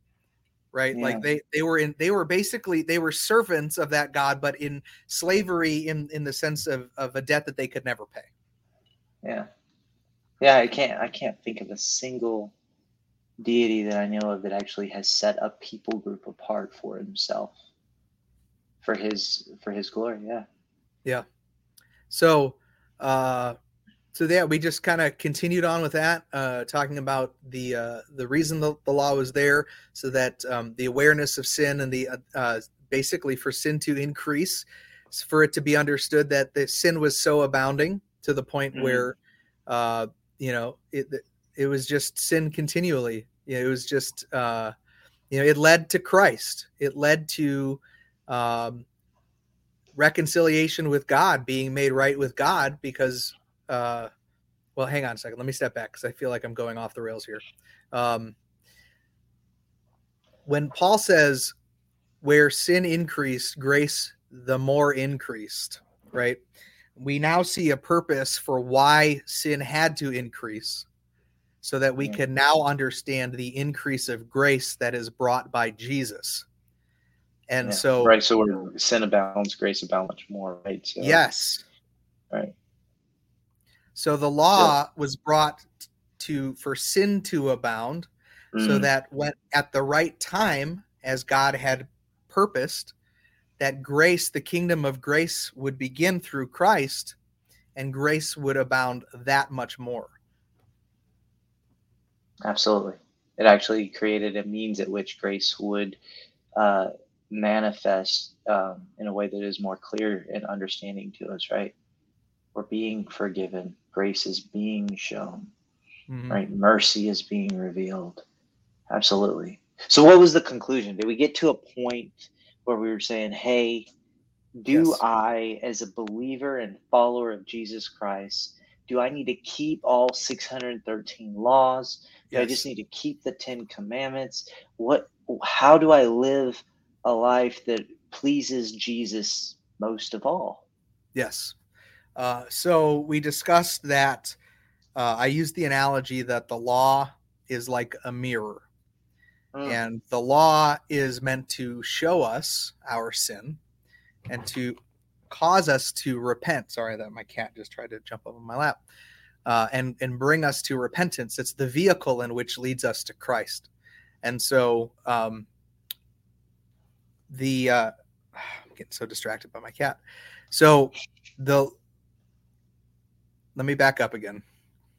right? Yeah. like they they were in they were basically they were servants of that god but in slavery in in the sense of of a debt that they could never pay. Yeah. Yeah i can't i can't think of a single deity that i know of that actually has set a people group apart for himself for his for his glory yeah. Yeah. So uh so yeah, we just kind of continued on with that, uh, talking about the uh, the reason the, the law was there, so that um, the awareness of sin and the uh, uh basically for sin to increase, for it to be understood that the sin was so abounding to the point mm-hmm. where, uh, you know, it it was just sin continually. You know, it was just uh, you know, it led to Christ. It led to um, reconciliation with God, being made right with God, because uh, well, hang on a second. Let me step back because I feel like I'm going off the rails here. Um, when Paul says, where sin increased, grace the more increased, right? We now see a purpose for why sin had to increase so that we can now understand the increase of grace that is brought by Jesus. And yeah, so, right. So, where sin abounds, grace abounds much more, right? So, yes. Right. So the law was brought to for sin to abound, mm. so that when at the right time, as God had purposed, that grace, the kingdom of grace, would begin through Christ, and grace would abound that much more. Absolutely. It actually created a means at which grace would uh, manifest um, in a way that is more clear and understanding to us, right? We're being forgiven grace is being shown, mm-hmm. right? Mercy is being revealed. Absolutely. So, what was the conclusion? Did we get to a point where we were saying, hey, do yes. I, as a believer and follower of Jesus Christ, do I need to keep all 613 laws? Do yes. I just need to keep the 10 commandments? What how do I live a life that pleases Jesus most of all? Yes. Uh, so we discussed that uh, I used the analogy that the law is like a mirror. Mm. And the law is meant to show us our sin and to cause us to repent. Sorry that my cat just tried to jump up on my lap. Uh, and and bring us to repentance. It's the vehicle in which leads us to Christ. And so um, the uh, I'm getting so distracted by my cat. So the let me back up again.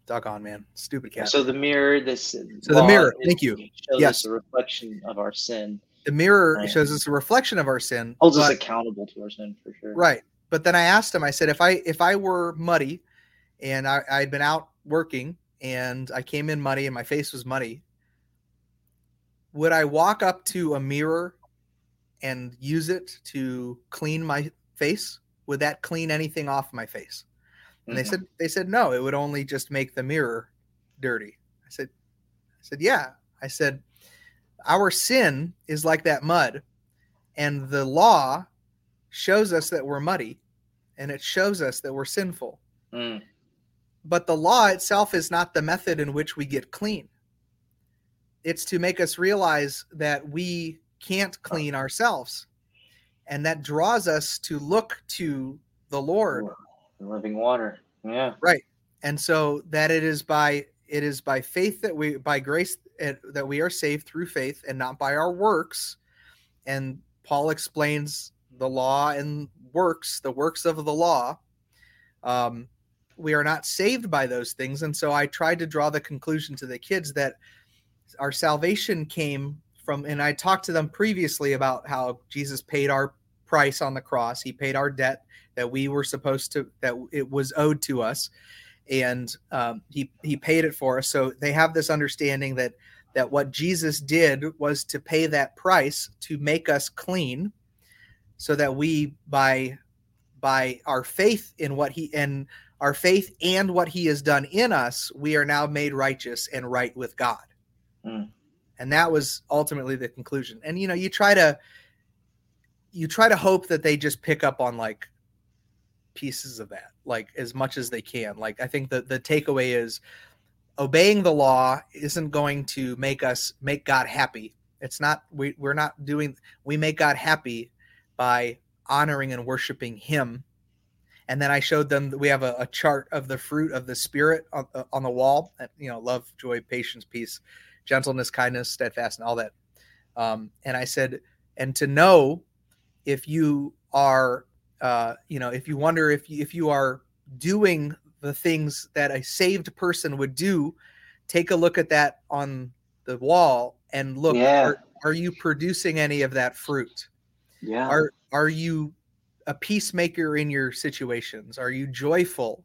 on, man. Stupid cat. So the mirror, this. So the mirror. Thank you. yes. a reflection of our sin. The mirror right. shows us a reflection of our sin. Holds but, us accountable to our sin for sure. Right. But then I asked him. I said, if I if I were muddy, and I I'd been out working, and I came in muddy, and my face was muddy, would I walk up to a mirror and use it to clean my face? Would that clean anything off my face? And mm-hmm. they said they said no, it would only just make the mirror dirty. I said I said yeah. I said our sin is like that mud and the law shows us that we're muddy and it shows us that we're sinful. Mm. But the law itself is not the method in which we get clean. It's to make us realize that we can't clean ourselves. And that draws us to look to the Lord. Living water. Yeah. Right. And so that it is by it is by faith that we by grace that we are saved through faith and not by our works. And Paul explains the law and works, the works of the law. Um, we are not saved by those things. And so I tried to draw the conclusion to the kids that our salvation came from, and I talked to them previously about how Jesus paid our price on the cross. He paid our debt that we were supposed to, that it was owed to us. And um, he, he paid it for us. So they have this understanding that, that what Jesus did was to pay that price to make us clean so that we by by our faith in what he and our faith and what he has done in us we are now made righteous and right with god mm. and that was ultimately the conclusion and you know you try to you try to hope that they just pick up on like pieces of that like as much as they can. Like i think that the takeaway is obeying the law isn't going to make us make god happy. It's not we, we're not doing we make god happy by honoring and worshiping him. And then i showed them we have a, a chart of the fruit of the spirit on, uh, on the wall you know love joy patience peace gentleness kindness steadfast and all that. Um, and i said and to know if you are uh, you know if you wonder if you, if you are doing the things that a saved person would do take a look at that on the wall and look yeah. are, are you producing any of that fruit yeah. Are are you a peacemaker in your situations? Are you joyful?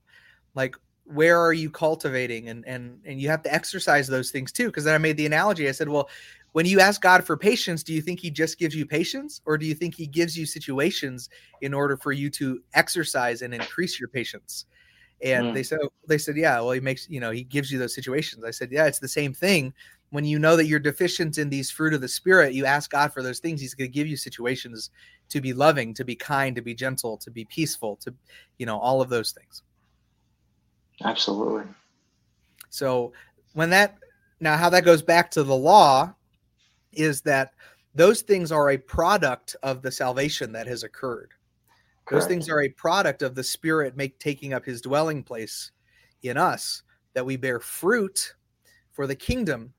Like where are you cultivating and and and you have to exercise those things too because then I made the analogy. I said, well, when you ask God for patience, do you think he just gives you patience or do you think he gives you situations in order for you to exercise and increase your patience? And mm. they said they said, yeah, well, he makes, you know, he gives you those situations. I said, yeah, it's the same thing when you know that you're deficient in these fruit of the spirit, you ask God for those things. He's going to give you situations to be loving, to be kind, to be gentle, to be peaceful, to, you know, all of those things. Absolutely. So when that, now how that goes back to the law is that those things are a product of the salvation that has occurred. Correct. Those things are a product of the spirit make taking up his dwelling place in us that we bear fruit for the kingdom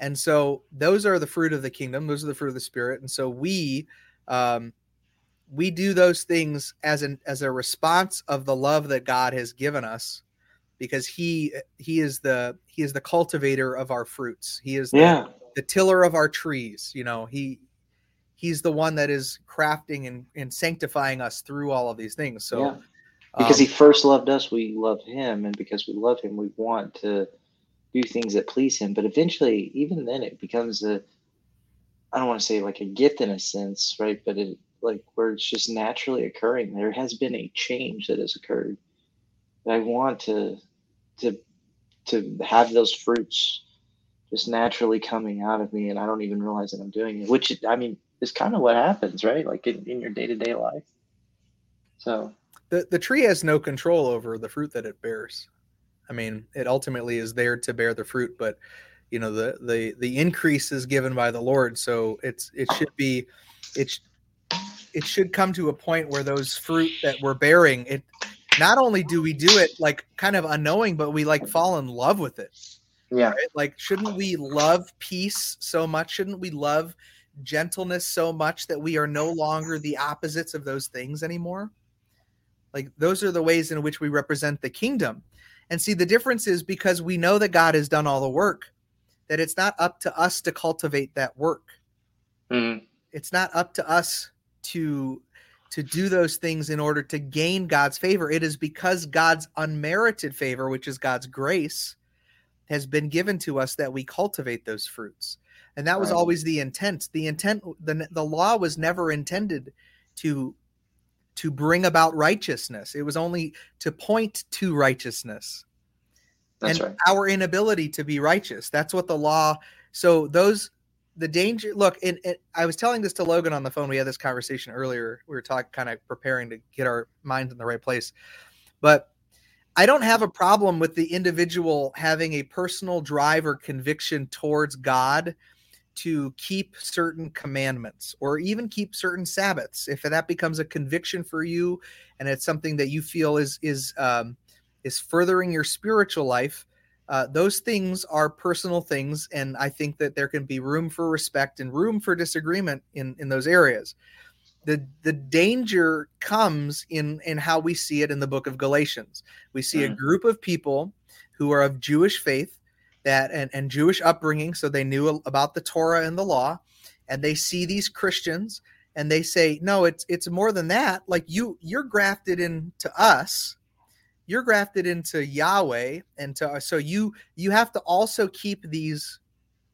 and so those are the fruit of the kingdom those are the fruit of the spirit and so we um, we do those things as an as a response of the love that god has given us because he he is the he is the cultivator of our fruits he is the, yeah. The tiller of our trees you know he he's the one that is crafting and, and sanctifying us through all of these things so yeah. because um, he first loved us we love him and because we love him we want to do things that please him. But eventually, even then, it becomes a I don't want to say like a gift in a sense, right? But it like where it's just naturally occurring. There has been a change that has occurred. I want to to to have those fruits just naturally coming out of me and I don't even realize that I'm doing it. Which I mean is kind of what happens, right? Like in, in your day to day life. So the, the tree has no control over the fruit that it bears. I mean, it ultimately is there to bear the fruit, but you know the the the increase is given by the Lord. So it's it should be it it should come to a point where those fruit that we're bearing it not only do we do it like kind of unknowing, but we like fall in love with it. Yeah. Right? Like, shouldn't we love peace so much? Shouldn't we love gentleness so much that we are no longer the opposites of those things anymore? Like, those are the ways in which we represent the kingdom. And see, the difference is because we know that God has done all the work, that it's not up to us to cultivate that work. Mm-hmm. It's not up to us to to do those things in order to gain God's favor. It is because God's unmerited favor, which is God's grace, has been given to us that we cultivate those fruits. And that was right. always the intent. The intent the the law was never intended to to bring about righteousness. It was only to point to righteousness. That's and right. our inability to be righteous. That's what the law. So those the danger look and, and, i was telling this to logan on the phone we had this conversation earlier we were talking kind of preparing to get our minds in the right place but i don't have a problem with the individual having a personal drive or conviction towards god to keep certain commandments or even keep certain sabbaths. If that becomes a conviction for you and it's something that you feel is is um, is furthering your spiritual life uh, those things are personal things and i think that there can be room for respect and room for disagreement in in those areas the the danger comes in in how we see it in the book of galatians we see mm. a group of people who are of jewish faith that and, and jewish upbringing so they knew about the torah and the law and they see these christians and they say no it's it's more than that like you you're grafted into us you're grafted into Yahweh and to so you you have to also keep these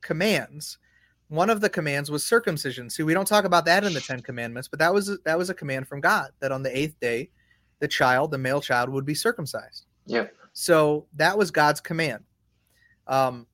commands. One of the commands was circumcision. See, we don't talk about that in the 10 commandments, but that was that was a command from God that on the 8th day the child, the male child would be circumcised. Yeah. So that was God's command. Um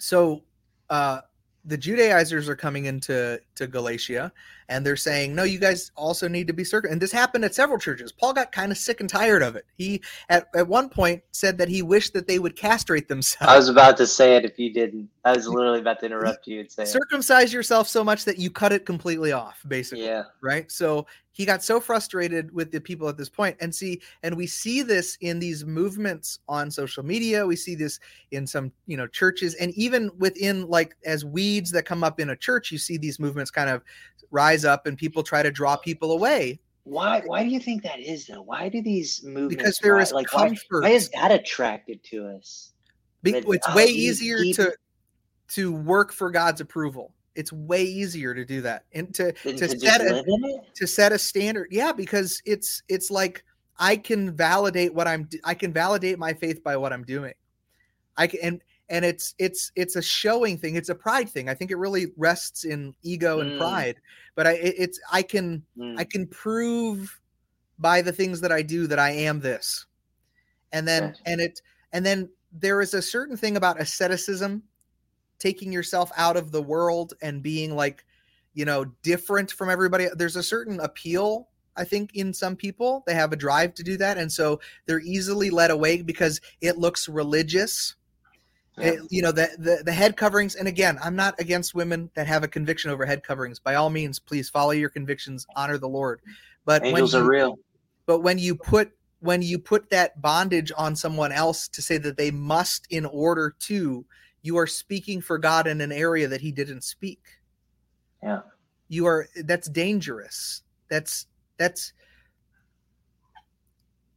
so uh the Judaizers are coming into to Galatia and they're saying, no, you guys also need to be circumcised. And this happened at several churches. Paul got kind of sick and tired of it. He, at, at one point, said that he wished that they would castrate themselves. I was about to say it if you didn't. I was literally about to interrupt you and say circumcise it. yourself so much that you cut it completely off, basically. Yeah. Right. So he got so frustrated with the people at this point and see and we see this in these movements on social media we see this in some you know churches and even within like as weeds that come up in a church you see these movements kind of rise up and people try to draw people away. Why why do you think that is though? Why do these movements because there is like comfort why, why is that attracted to us? Be, it's way easier to to work for god's approval it's way easier to do that and to to, to set a, to set a standard yeah because it's it's like i can validate what i'm i can validate my faith by what i'm doing i can and and it's it's it's a showing thing it's a pride thing i think it really rests in ego and mm. pride but i it's i can mm. i can prove by the things that i do that i am this and then and it and then there is a certain thing about asceticism taking yourself out of the world and being like you know different from everybody there's a certain appeal i think in some people. They have a drive to do that and so they're easily led away because it looks religious. Yeah. it, you know the, the the head coverings and again i'm not against women that have a conviction over head coverings. By all means please follow your convictions honor the lord. But angels you, are real. but when you put when you put that bondage on someone else to say that they must in order to you are speaking for God in an area that he didn't speak. Yeah. You are that's dangerous. That's that's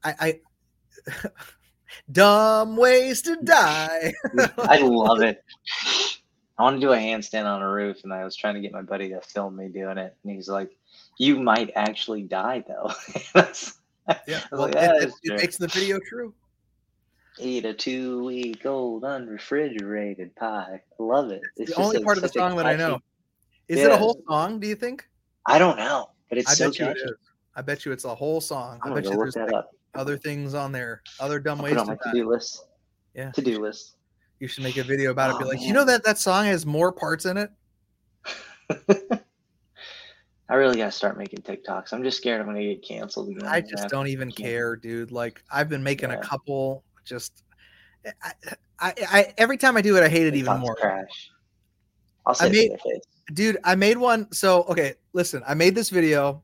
I I dumb ways to die. I love it. I want to do a handstand on a roof, and I was trying to get my buddy to film me doing it, and he's like, "You might actually die, though." yeah, well, like, it, ah, it, it makes the video true. Eat a two week old unrefrigerated pie. I love it. It's the only part of the song that I know. Is yeah. it a whole song, do you think? I don't know, but it's I so bet you it. I bet you it's a whole song. I'm I bet you there's like other things on there, other dumb I'll ways to to-do list. Yeah. To-do list. You should make a video about Oh, it. Be like, you oh, know that that song has more parts in it. I really gotta start making TikToks. I'm just scared I'm gonna get canceled again. I just don't even care, dude. Like I've been making Yeah. a couple. Just, I, I, I, every time I do it, I hate it even more. Trash. I'll say I it made- to their face. dude i made one so okay listen i made this video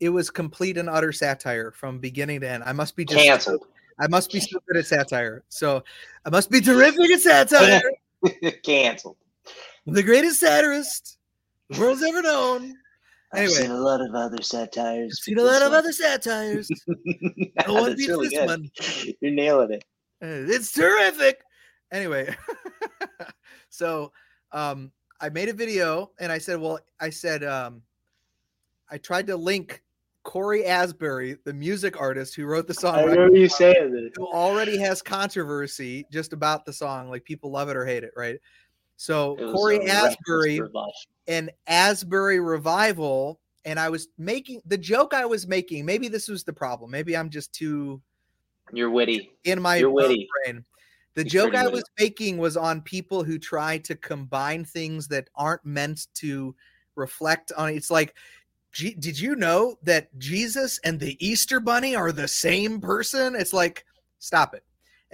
it was complete and utter satire from beginning to end i must be just Canceled. i must be so good at satire so i must be terrific at satire Canceled. the greatest satirist the world's ever known I've Anyway. seen a lot of other satires. i've seen a lot of one- other satires no one That's beats really this good. one You're nailing it. Uh, it's terrific anyway so um i made a video and i said well i said um i tried to link cory asbury the music artist who wrote the song I remember you saying this. who already has controversy just about the song like people love it or hate it right so cory asbury. An asbury revival and i was making the joke i was making maybe this was the problem maybe i'm just too You're witty. in my You're witty. brain. The He's joke I was making was on people who try to combine things that aren't meant to reflect on it's like did you know that Jesus and the Easter bunny are the same person? It's like stop it.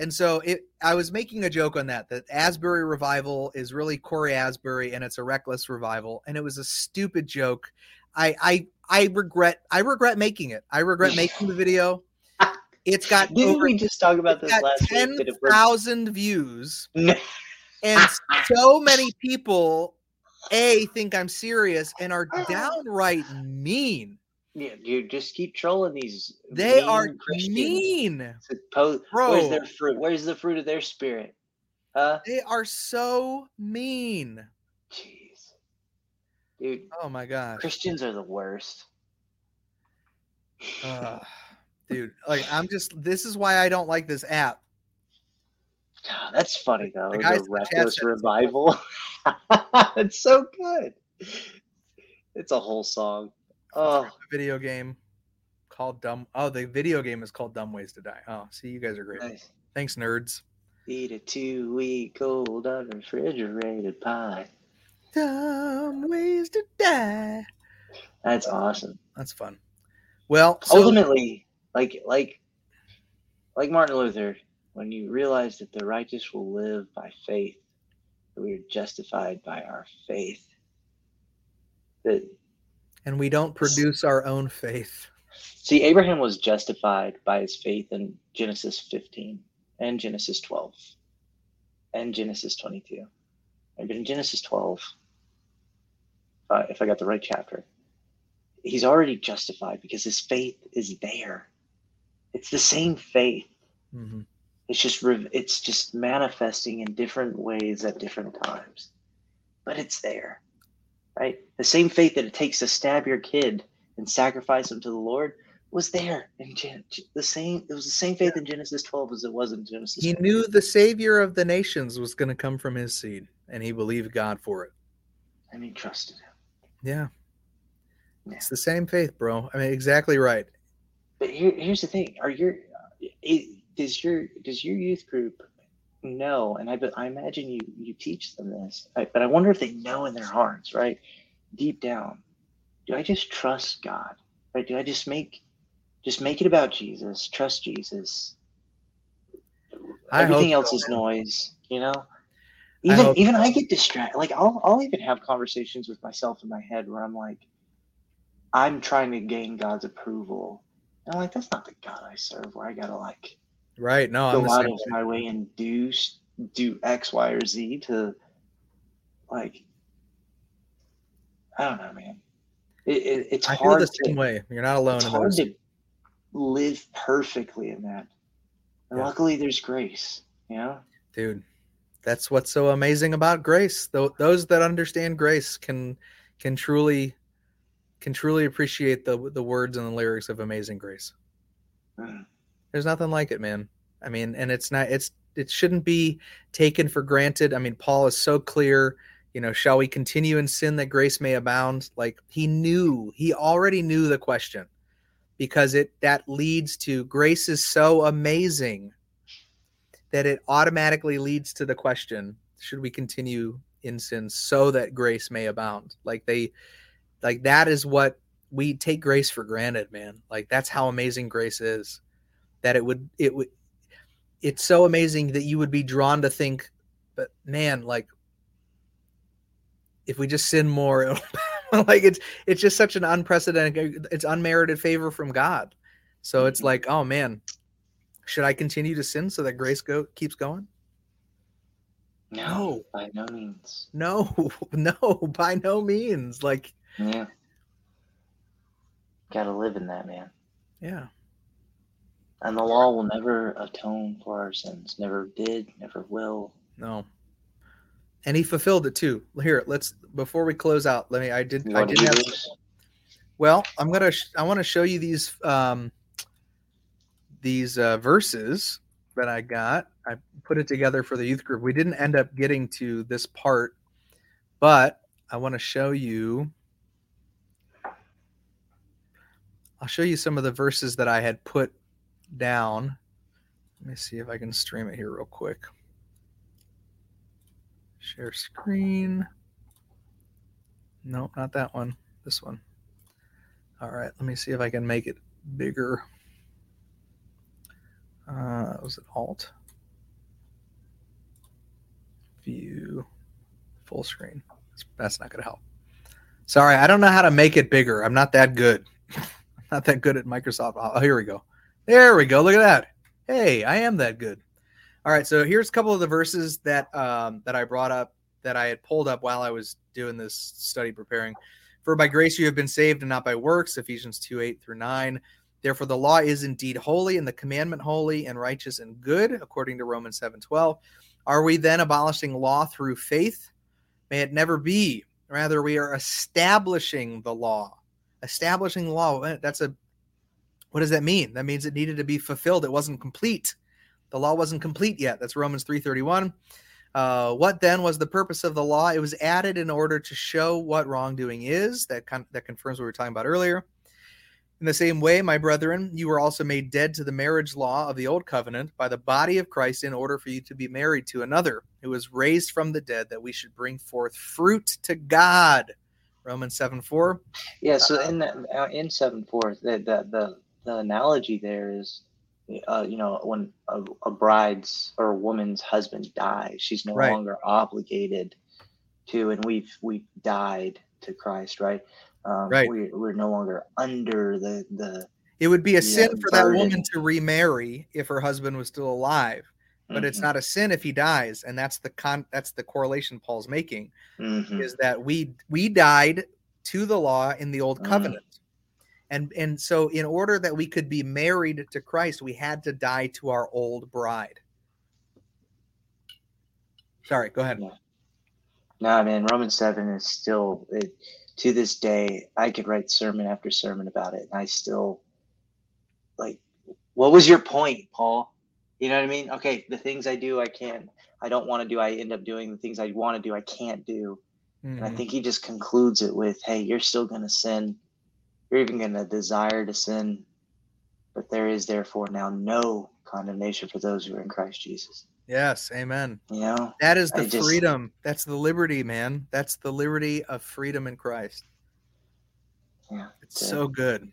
And so it I was making a joke on that that Asbury revival is really Cory Asbury and it's a reckless revival and it was a stupid joke. I I I regret I regret making it. I regret making the video. It's got Didn't over, we just talk about this last 10,000 views. and so many people a think I'm serious and are downright mean. Yeah, dude, just keep trolling these. They are Christians. mean. Suppose, Bro, where's their fruit? Where's the fruit of their spirit? Huh? They are so mean. Jeez, dude. Oh my god, Christians are the worst. Uh, dude, like I'm just. This is why I don't like this app. That's funny though. The, the reckless revival. it's so good. It's a whole song. Oh, video game called Dumb. Oh, the video game is called Dumb Ways to Die. Oh, see, you guys are great. Nice. Thanks, nerds. Eat a two week old unrefrigerated pie. Dumb ways to die. That's awesome. That's fun. Well, so- ultimately, like like like Martin Luther, when you realize that the righteous will live by faith, that we are justified by our faith, that and we don't produce our own faith. See, Abraham was justified by his faith in Genesis 15 and Genesis 12 and Genesis 22. But in Genesis 12, uh, if I got the right chapter, he's already justified because his faith is there. It's the same faith. Mm-hmm. It's just it's just manifesting in different ways at different times, but it's there right? The same faith that it takes to stab your kid and sacrifice him to the Lord was there in Gen- the same. It was the same faith in Genesis 12 as it was in Genesis. He 12. knew the Savior of the nations was going to come from his seed, and he believed God for it, and he trusted him. Yeah, yeah. it's the same faith, bro. I mean, exactly right. But here, here's the thing: Are your eh, does your does your youth group know, and I, I imagine you you teach them this, but I wonder if they know in their hearts, right, deep down, do I just trust God, right? Do I just make just make it about Jesus, trust Jesus? I Everything else so, is noise, you know. Even I even so. I get distracted. Like I'll I'll even have conversations with myself in my head where I'm like, I'm trying to gain God's approval. And I'm like, that's not the God I serve. Where I gotta like Right. No, go out of my way and do do X, Y, or Z to like I don't know, man. It, it, it's I hard. Feel the same to, way. You're not alone. It's hard to live perfectly in that. And yeah. luckily, there's grace. You know, dude. That's what's so amazing about grace. Those that understand grace can can truly can truly appreciate the the words and the lyrics of Amazing Grace. Mm. There's nothing like it, man. I mean, and it's not it's it shouldn't be taken for granted. I mean, Paul is so clear, you know, shall we continue in sin that grace may abound? Like he knew, he already knew the question because it that leads to grace is so amazing that it automatically leads to the question, should we continue in sin so that grace may abound? Like they like that is what we take grace for granted, man. Like that's how amazing grace is that it would it would it's so amazing that you would be drawn to think but man like if we just sin more like it's it's just such an unprecedented it's unmerited favor from god so it's mm-hmm. like oh man should i continue to sin so that grace go keeps going no, no. by no means no no by no means like yeah gotta live in that man yeah and the law will never atone for our sins. Never did, never will. No. And he fulfilled it too. Here, let's before we close out. Let me. I did. I didn't have. Well, I'm gonna. I want to show you these um, these uh, verses that I got. I put it together for the youth group. We didn't end up getting to this part, but I want to show you. I'll show you some of the verses that I had put down. Let me see if I can stream it here real quick. Share screen. No, not that one. This one. All right, let me see if I can make it bigger. Uh, was it Alt? View full screen. That's not going to help. Sorry, I don't know how to make it bigger. I'm not that good. I'm not that good at Microsoft. Oh, here we go. There we go. Look at that. Hey, I am that good. All right, so here's a couple of the verses that um, that I brought up that I had pulled up while I was doing this study preparing. For by grace you have been saved and not by works, Ephesians 2 8 through 9. Therefore, the law is indeed holy, and the commandment holy and righteous and good, according to Romans 7 12. Are we then abolishing law through faith? May it never be. Rather, we are establishing the law. Establishing law. Eh, that's a what does that mean? That means it needed to be fulfilled. It wasn't complete. The law wasn't complete yet. That's Romans 3:31. Uh, what then was the purpose of the law? It was added in order to show what wrongdoing is. That con- that confirms what we were talking about earlier. In the same way, my brethren, you were also made dead to the marriage law of the old covenant by the body of Christ in order for you to be married to another who was raised from the dead that we should bring forth fruit to God. Romans 7 4. Yeah, so in the, uh, in 7 4, the, the, the, the analogy there is uh, you know, when a, a, bride's or a woman's husband dies, she's no right. longer obligated to, and we've we've died to Christ, right? Um, right. We, we're no longer under the the. It would be a sin for burden. that woman to remarry if her husband was still alive, but mm-hmm. it's not a sin if he dies, and that's the con. That's the correlation Paul's making, mm-hmm. is that we we died to the law in the old mm. covenant and and so in order that we could be married to christ we had to die to our old bride. Sorry go ahead no, no man romans 7 is still it, to this day i could write sermon after sermon about it and i still like what was your point paul? You know what i mean? Okay the things i do i can't i don't want to do i end up doing the things i want to do i can't do. Mm-hmm. and i mm-hmm. think he just concludes it with hey you're still going to sin you're even going to desire to sin, but there is therefore now no condemnation for those who are in Christ Jesus. Yes, amen. You know, that is the just, freedom. That's the liberty, man. That's the liberty of freedom in Christ. Yeah, it's so good.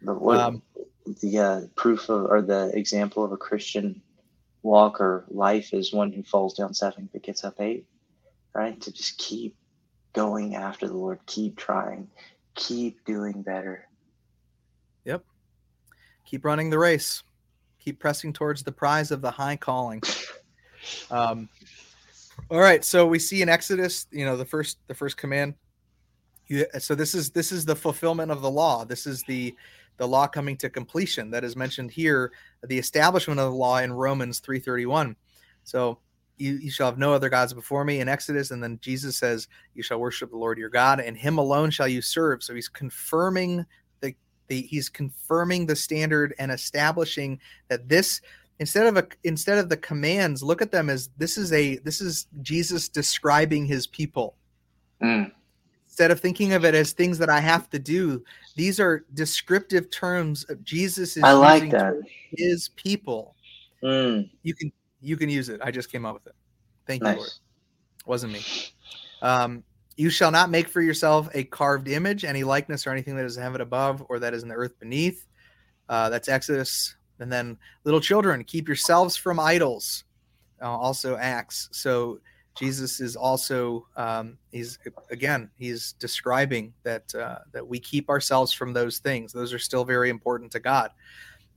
The what, um, the uh, proof of or the example of a Christian walk or life is one who falls down seven but gets up eight. Right? To just keep going after the Lord, keep trying, keep doing better. Yep. Keep running the race. Keep pressing towards the prize of the high calling. Um, all right. So we see in Exodus, you know, the first the first command. You, so this is this is the fulfillment of the law. This is the the law coming to completion that is mentioned here. The establishment of the law in Romans three thirty one. So you, you shall have no other gods before me in Exodus. And then Jesus says, You shall worship the Lord your God, and him alone shall you serve. So he's confirming the, the he's confirming the standard and establishing that this instead of a instead of the commands, look at them as this is a this is Jesus describing his people. Mm. Instead of thinking of it as things that I have to do, these are descriptive terms of Jesus is I like that. his people. Mm. You can you can use it. I just came up with it. Thank nice. you, Lord. Wasn't me. Um, you shall not make for yourself a carved image, any likeness or anything that is in heaven above or that is in the earth beneath. Uh, that's Exodus. And then, little children, keep yourselves from idols. Uh, also, Acts. So Jesus is also um, he's again he's describing that uh, that we keep ourselves from those things. Those are still very important to God.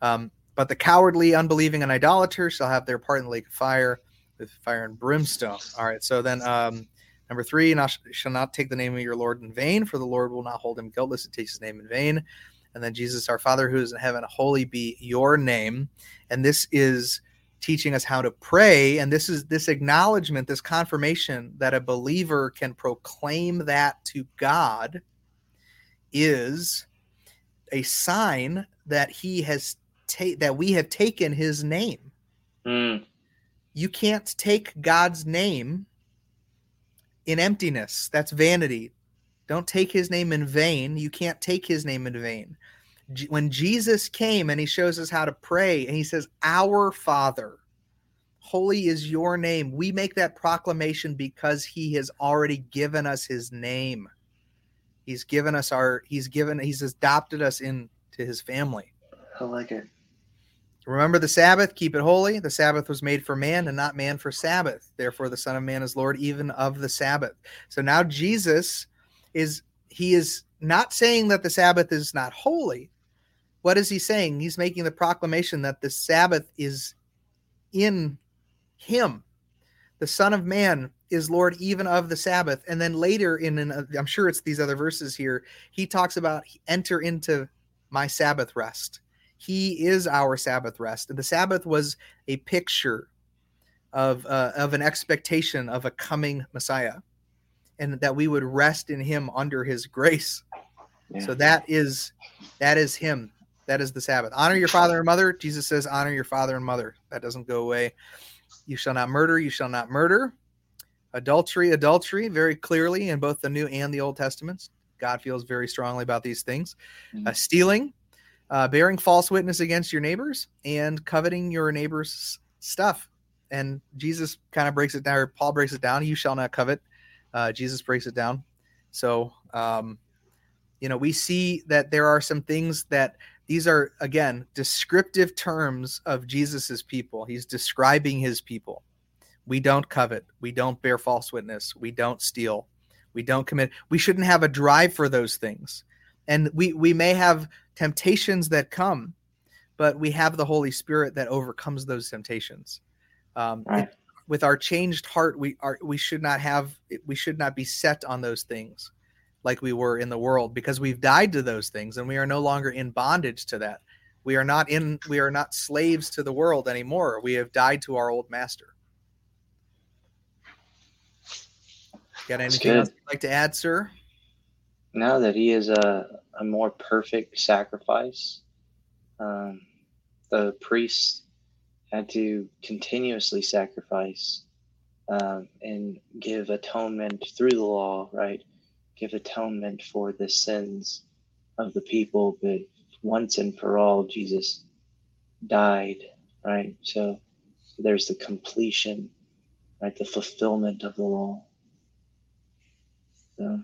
Um, but the cowardly, unbelieving, and idolaters shall have their part in the lake of fire with fire and brimstone. All right. So then, um, number three, not, shall not take the name of your Lord in vain, for the Lord will not hold him guiltless who takes his name in vain. And then Jesus, our Father who is in heaven, holy be your name. And this is teaching us how to pray. And this is this acknowledgement, this confirmation that a believer can proclaim that to God is a sign that he has take that we have taken his name. Mm. You can't take God's name in emptiness. That's vanity. Don't take his name in vain. You can't take his name in vain. When Jesus came and he shows us how to pray, and he says, Our Father, Holy is your name. We make that proclamation because he has already given us his name. He's given us our, he's given, he's adopted us into his family. I like it. Remember the Sabbath, keep it holy. The Sabbath was made for man and not man for Sabbath. Therefore, the Son of Man is Lord even of the Sabbath. So now Jesus is, he is not saying that the Sabbath is not holy. What is he saying? He's making the proclamation that the Sabbath is in him. The Son of Man is Lord even of the Sabbath. And then later in, an, I'm sure it's these other verses here, he talks about enter into my Sabbath rest. He is our Sabbath rest. And the Sabbath was a picture of, uh, of an expectation of a coming Messiah and that we would rest in him under his grace. Yeah. So that is that is him. That is the Sabbath. Honor your father and mother. Jesus says, honor your father and mother. That doesn't go away. You shall not murder. You shall not murder. Adultery, adultery, very clearly in both the New and the Old Testaments. God feels very strongly about these things. Mm-hmm. Uh, stealing, uh, bearing false witness against your neighbors and coveting your neighbor's stuff. And Jesus kind of breaks it down, or Paul breaks it down. You shall not covet. Uh, Jesus breaks it down. So, um, you know, we see that there are some things that these are, again, descriptive terms of Jesus's people. He's describing his people. We don't covet. We don't bear false witness. We don't steal. We don't commit. We shouldn't have a drive for those things and we we may have temptations that come but we have the holy spirit that overcomes those temptations. Um, right. it, with our changed heart we are we should not have we should not be set on those things like we were in the world because we've died to those things and we are no longer in bondage to that. We are not in we are not slaves to the world anymore. We have died to our old master. Got anything else you'd like to add sir now that he is a, a more perfect sacrifice. Um, the priests had to continuously sacrifice um, and give atonement through the law, right? Give atonement for the sins of the people, but once and for all, Jesus died, right? So there's the completion, right? The fulfillment of the law. So.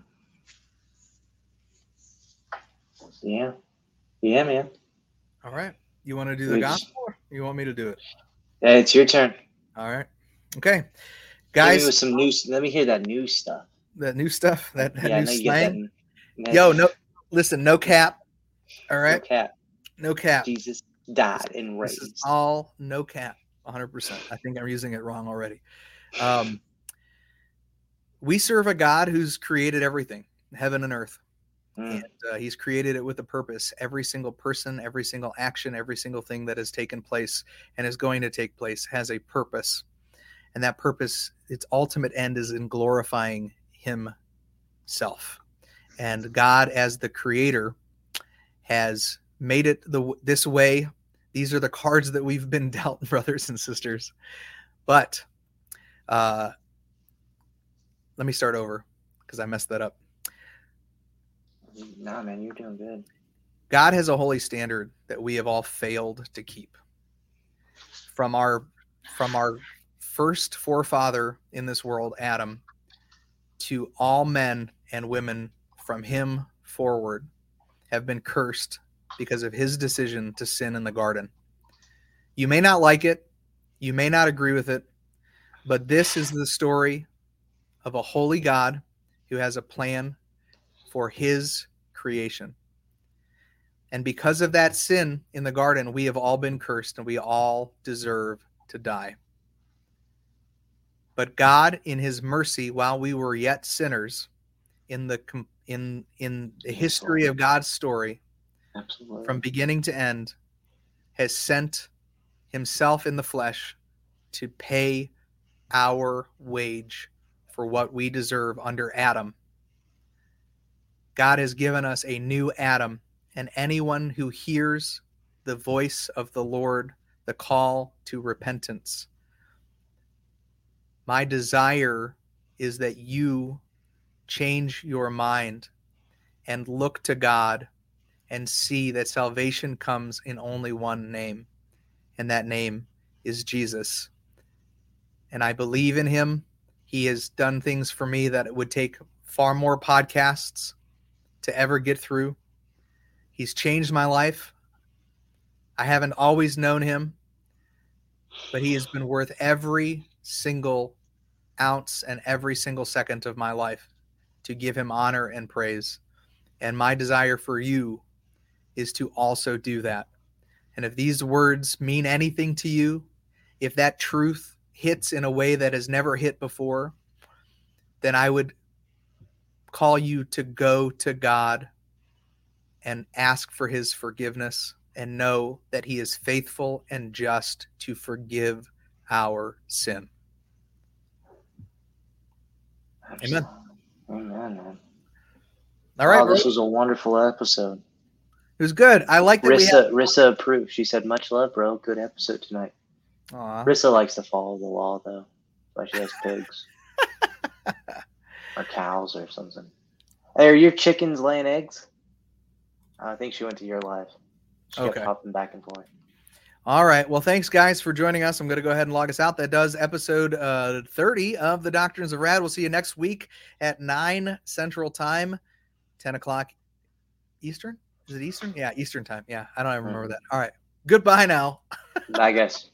Yeah. Yeah, man. All right. You want to do the gospel you want me to do it? Yeah, it's your turn. All right. Okay. Guys. with some new let me hear that new stuff. That new stuff? That, that yeah, new slang? That, Yo, no listen, no cap. All right. No cap. No cap. Jesus died and raised. all no cap. 100%. I think I'm using it wrong already. Um, we serve a God who's created everything, heaven and earth. Mm. And uh, he's created it with a purpose. Every single person, every single action, every single thing that has taken place and is going to take place has a purpose. And that purpose, its ultimate end is in glorifying himself. And God, as the creator, has made it the this way. These are the cards that we've been dealt, brothers and sisters. But uh, let me start over because I messed that up. Nah, man, you're doing good. God has a holy standard that we have all failed to keep. From our from our first forefather in this world, Adam, to all men and women from him forward have been cursed because of his decision to sin in the garden. You may not like it, you may not agree with it, but this is the story of a holy God who has a plan for his creation. And because of that sin in the garden, we have all been cursed and we all deserve to die. But God, in his mercy, while we were yet sinners, in the in in the history of God's story, Absolutely. from beginning to end, has sent himself in the flesh to pay our wage for what we deserve under Adam God has given us a new Adam, and anyone who hears the voice of the Lord, the call to repentance. My desire is that you change your mind and look to God and see that salvation comes in only one name, and that name is Jesus. and I believe in him. He has done things for me that it would take far more podcasts to ever get through. He's changed my life. I haven't always known him, but he has been worth every single ounce and every single second of my life to give him honor and praise. And my desire for you is to also do that. And if these words mean anything to you, if that truth hits in a way that has never hit before, then I would call you to go to God and ask for his forgiveness and know that he is faithful and just to forgive our sin. Amen. Amen, man. All right. this was a wonderful episode. It was good. I like that. Rissa, had... Rissa approved. She said, "Much love, bro. Good episode tonight." Aww. Rissa likes to follow the law, though. Like she has pigs or cows or something. Hey, are your chickens laying eggs? I think she went to your live. She okay. kept popping back and forth. All right. Well, thanks, guys, for joining us. I'm going to go ahead and log us out. That does episode uh, 30 of the Doctrines of Rad. We'll see you next week at 9 Central Time, 10 o'clock Eastern. Is it Eastern? Yeah, Eastern Time. Yeah, I don't even remember mm-hmm. that. All right. Goodbye now. Bye, guys.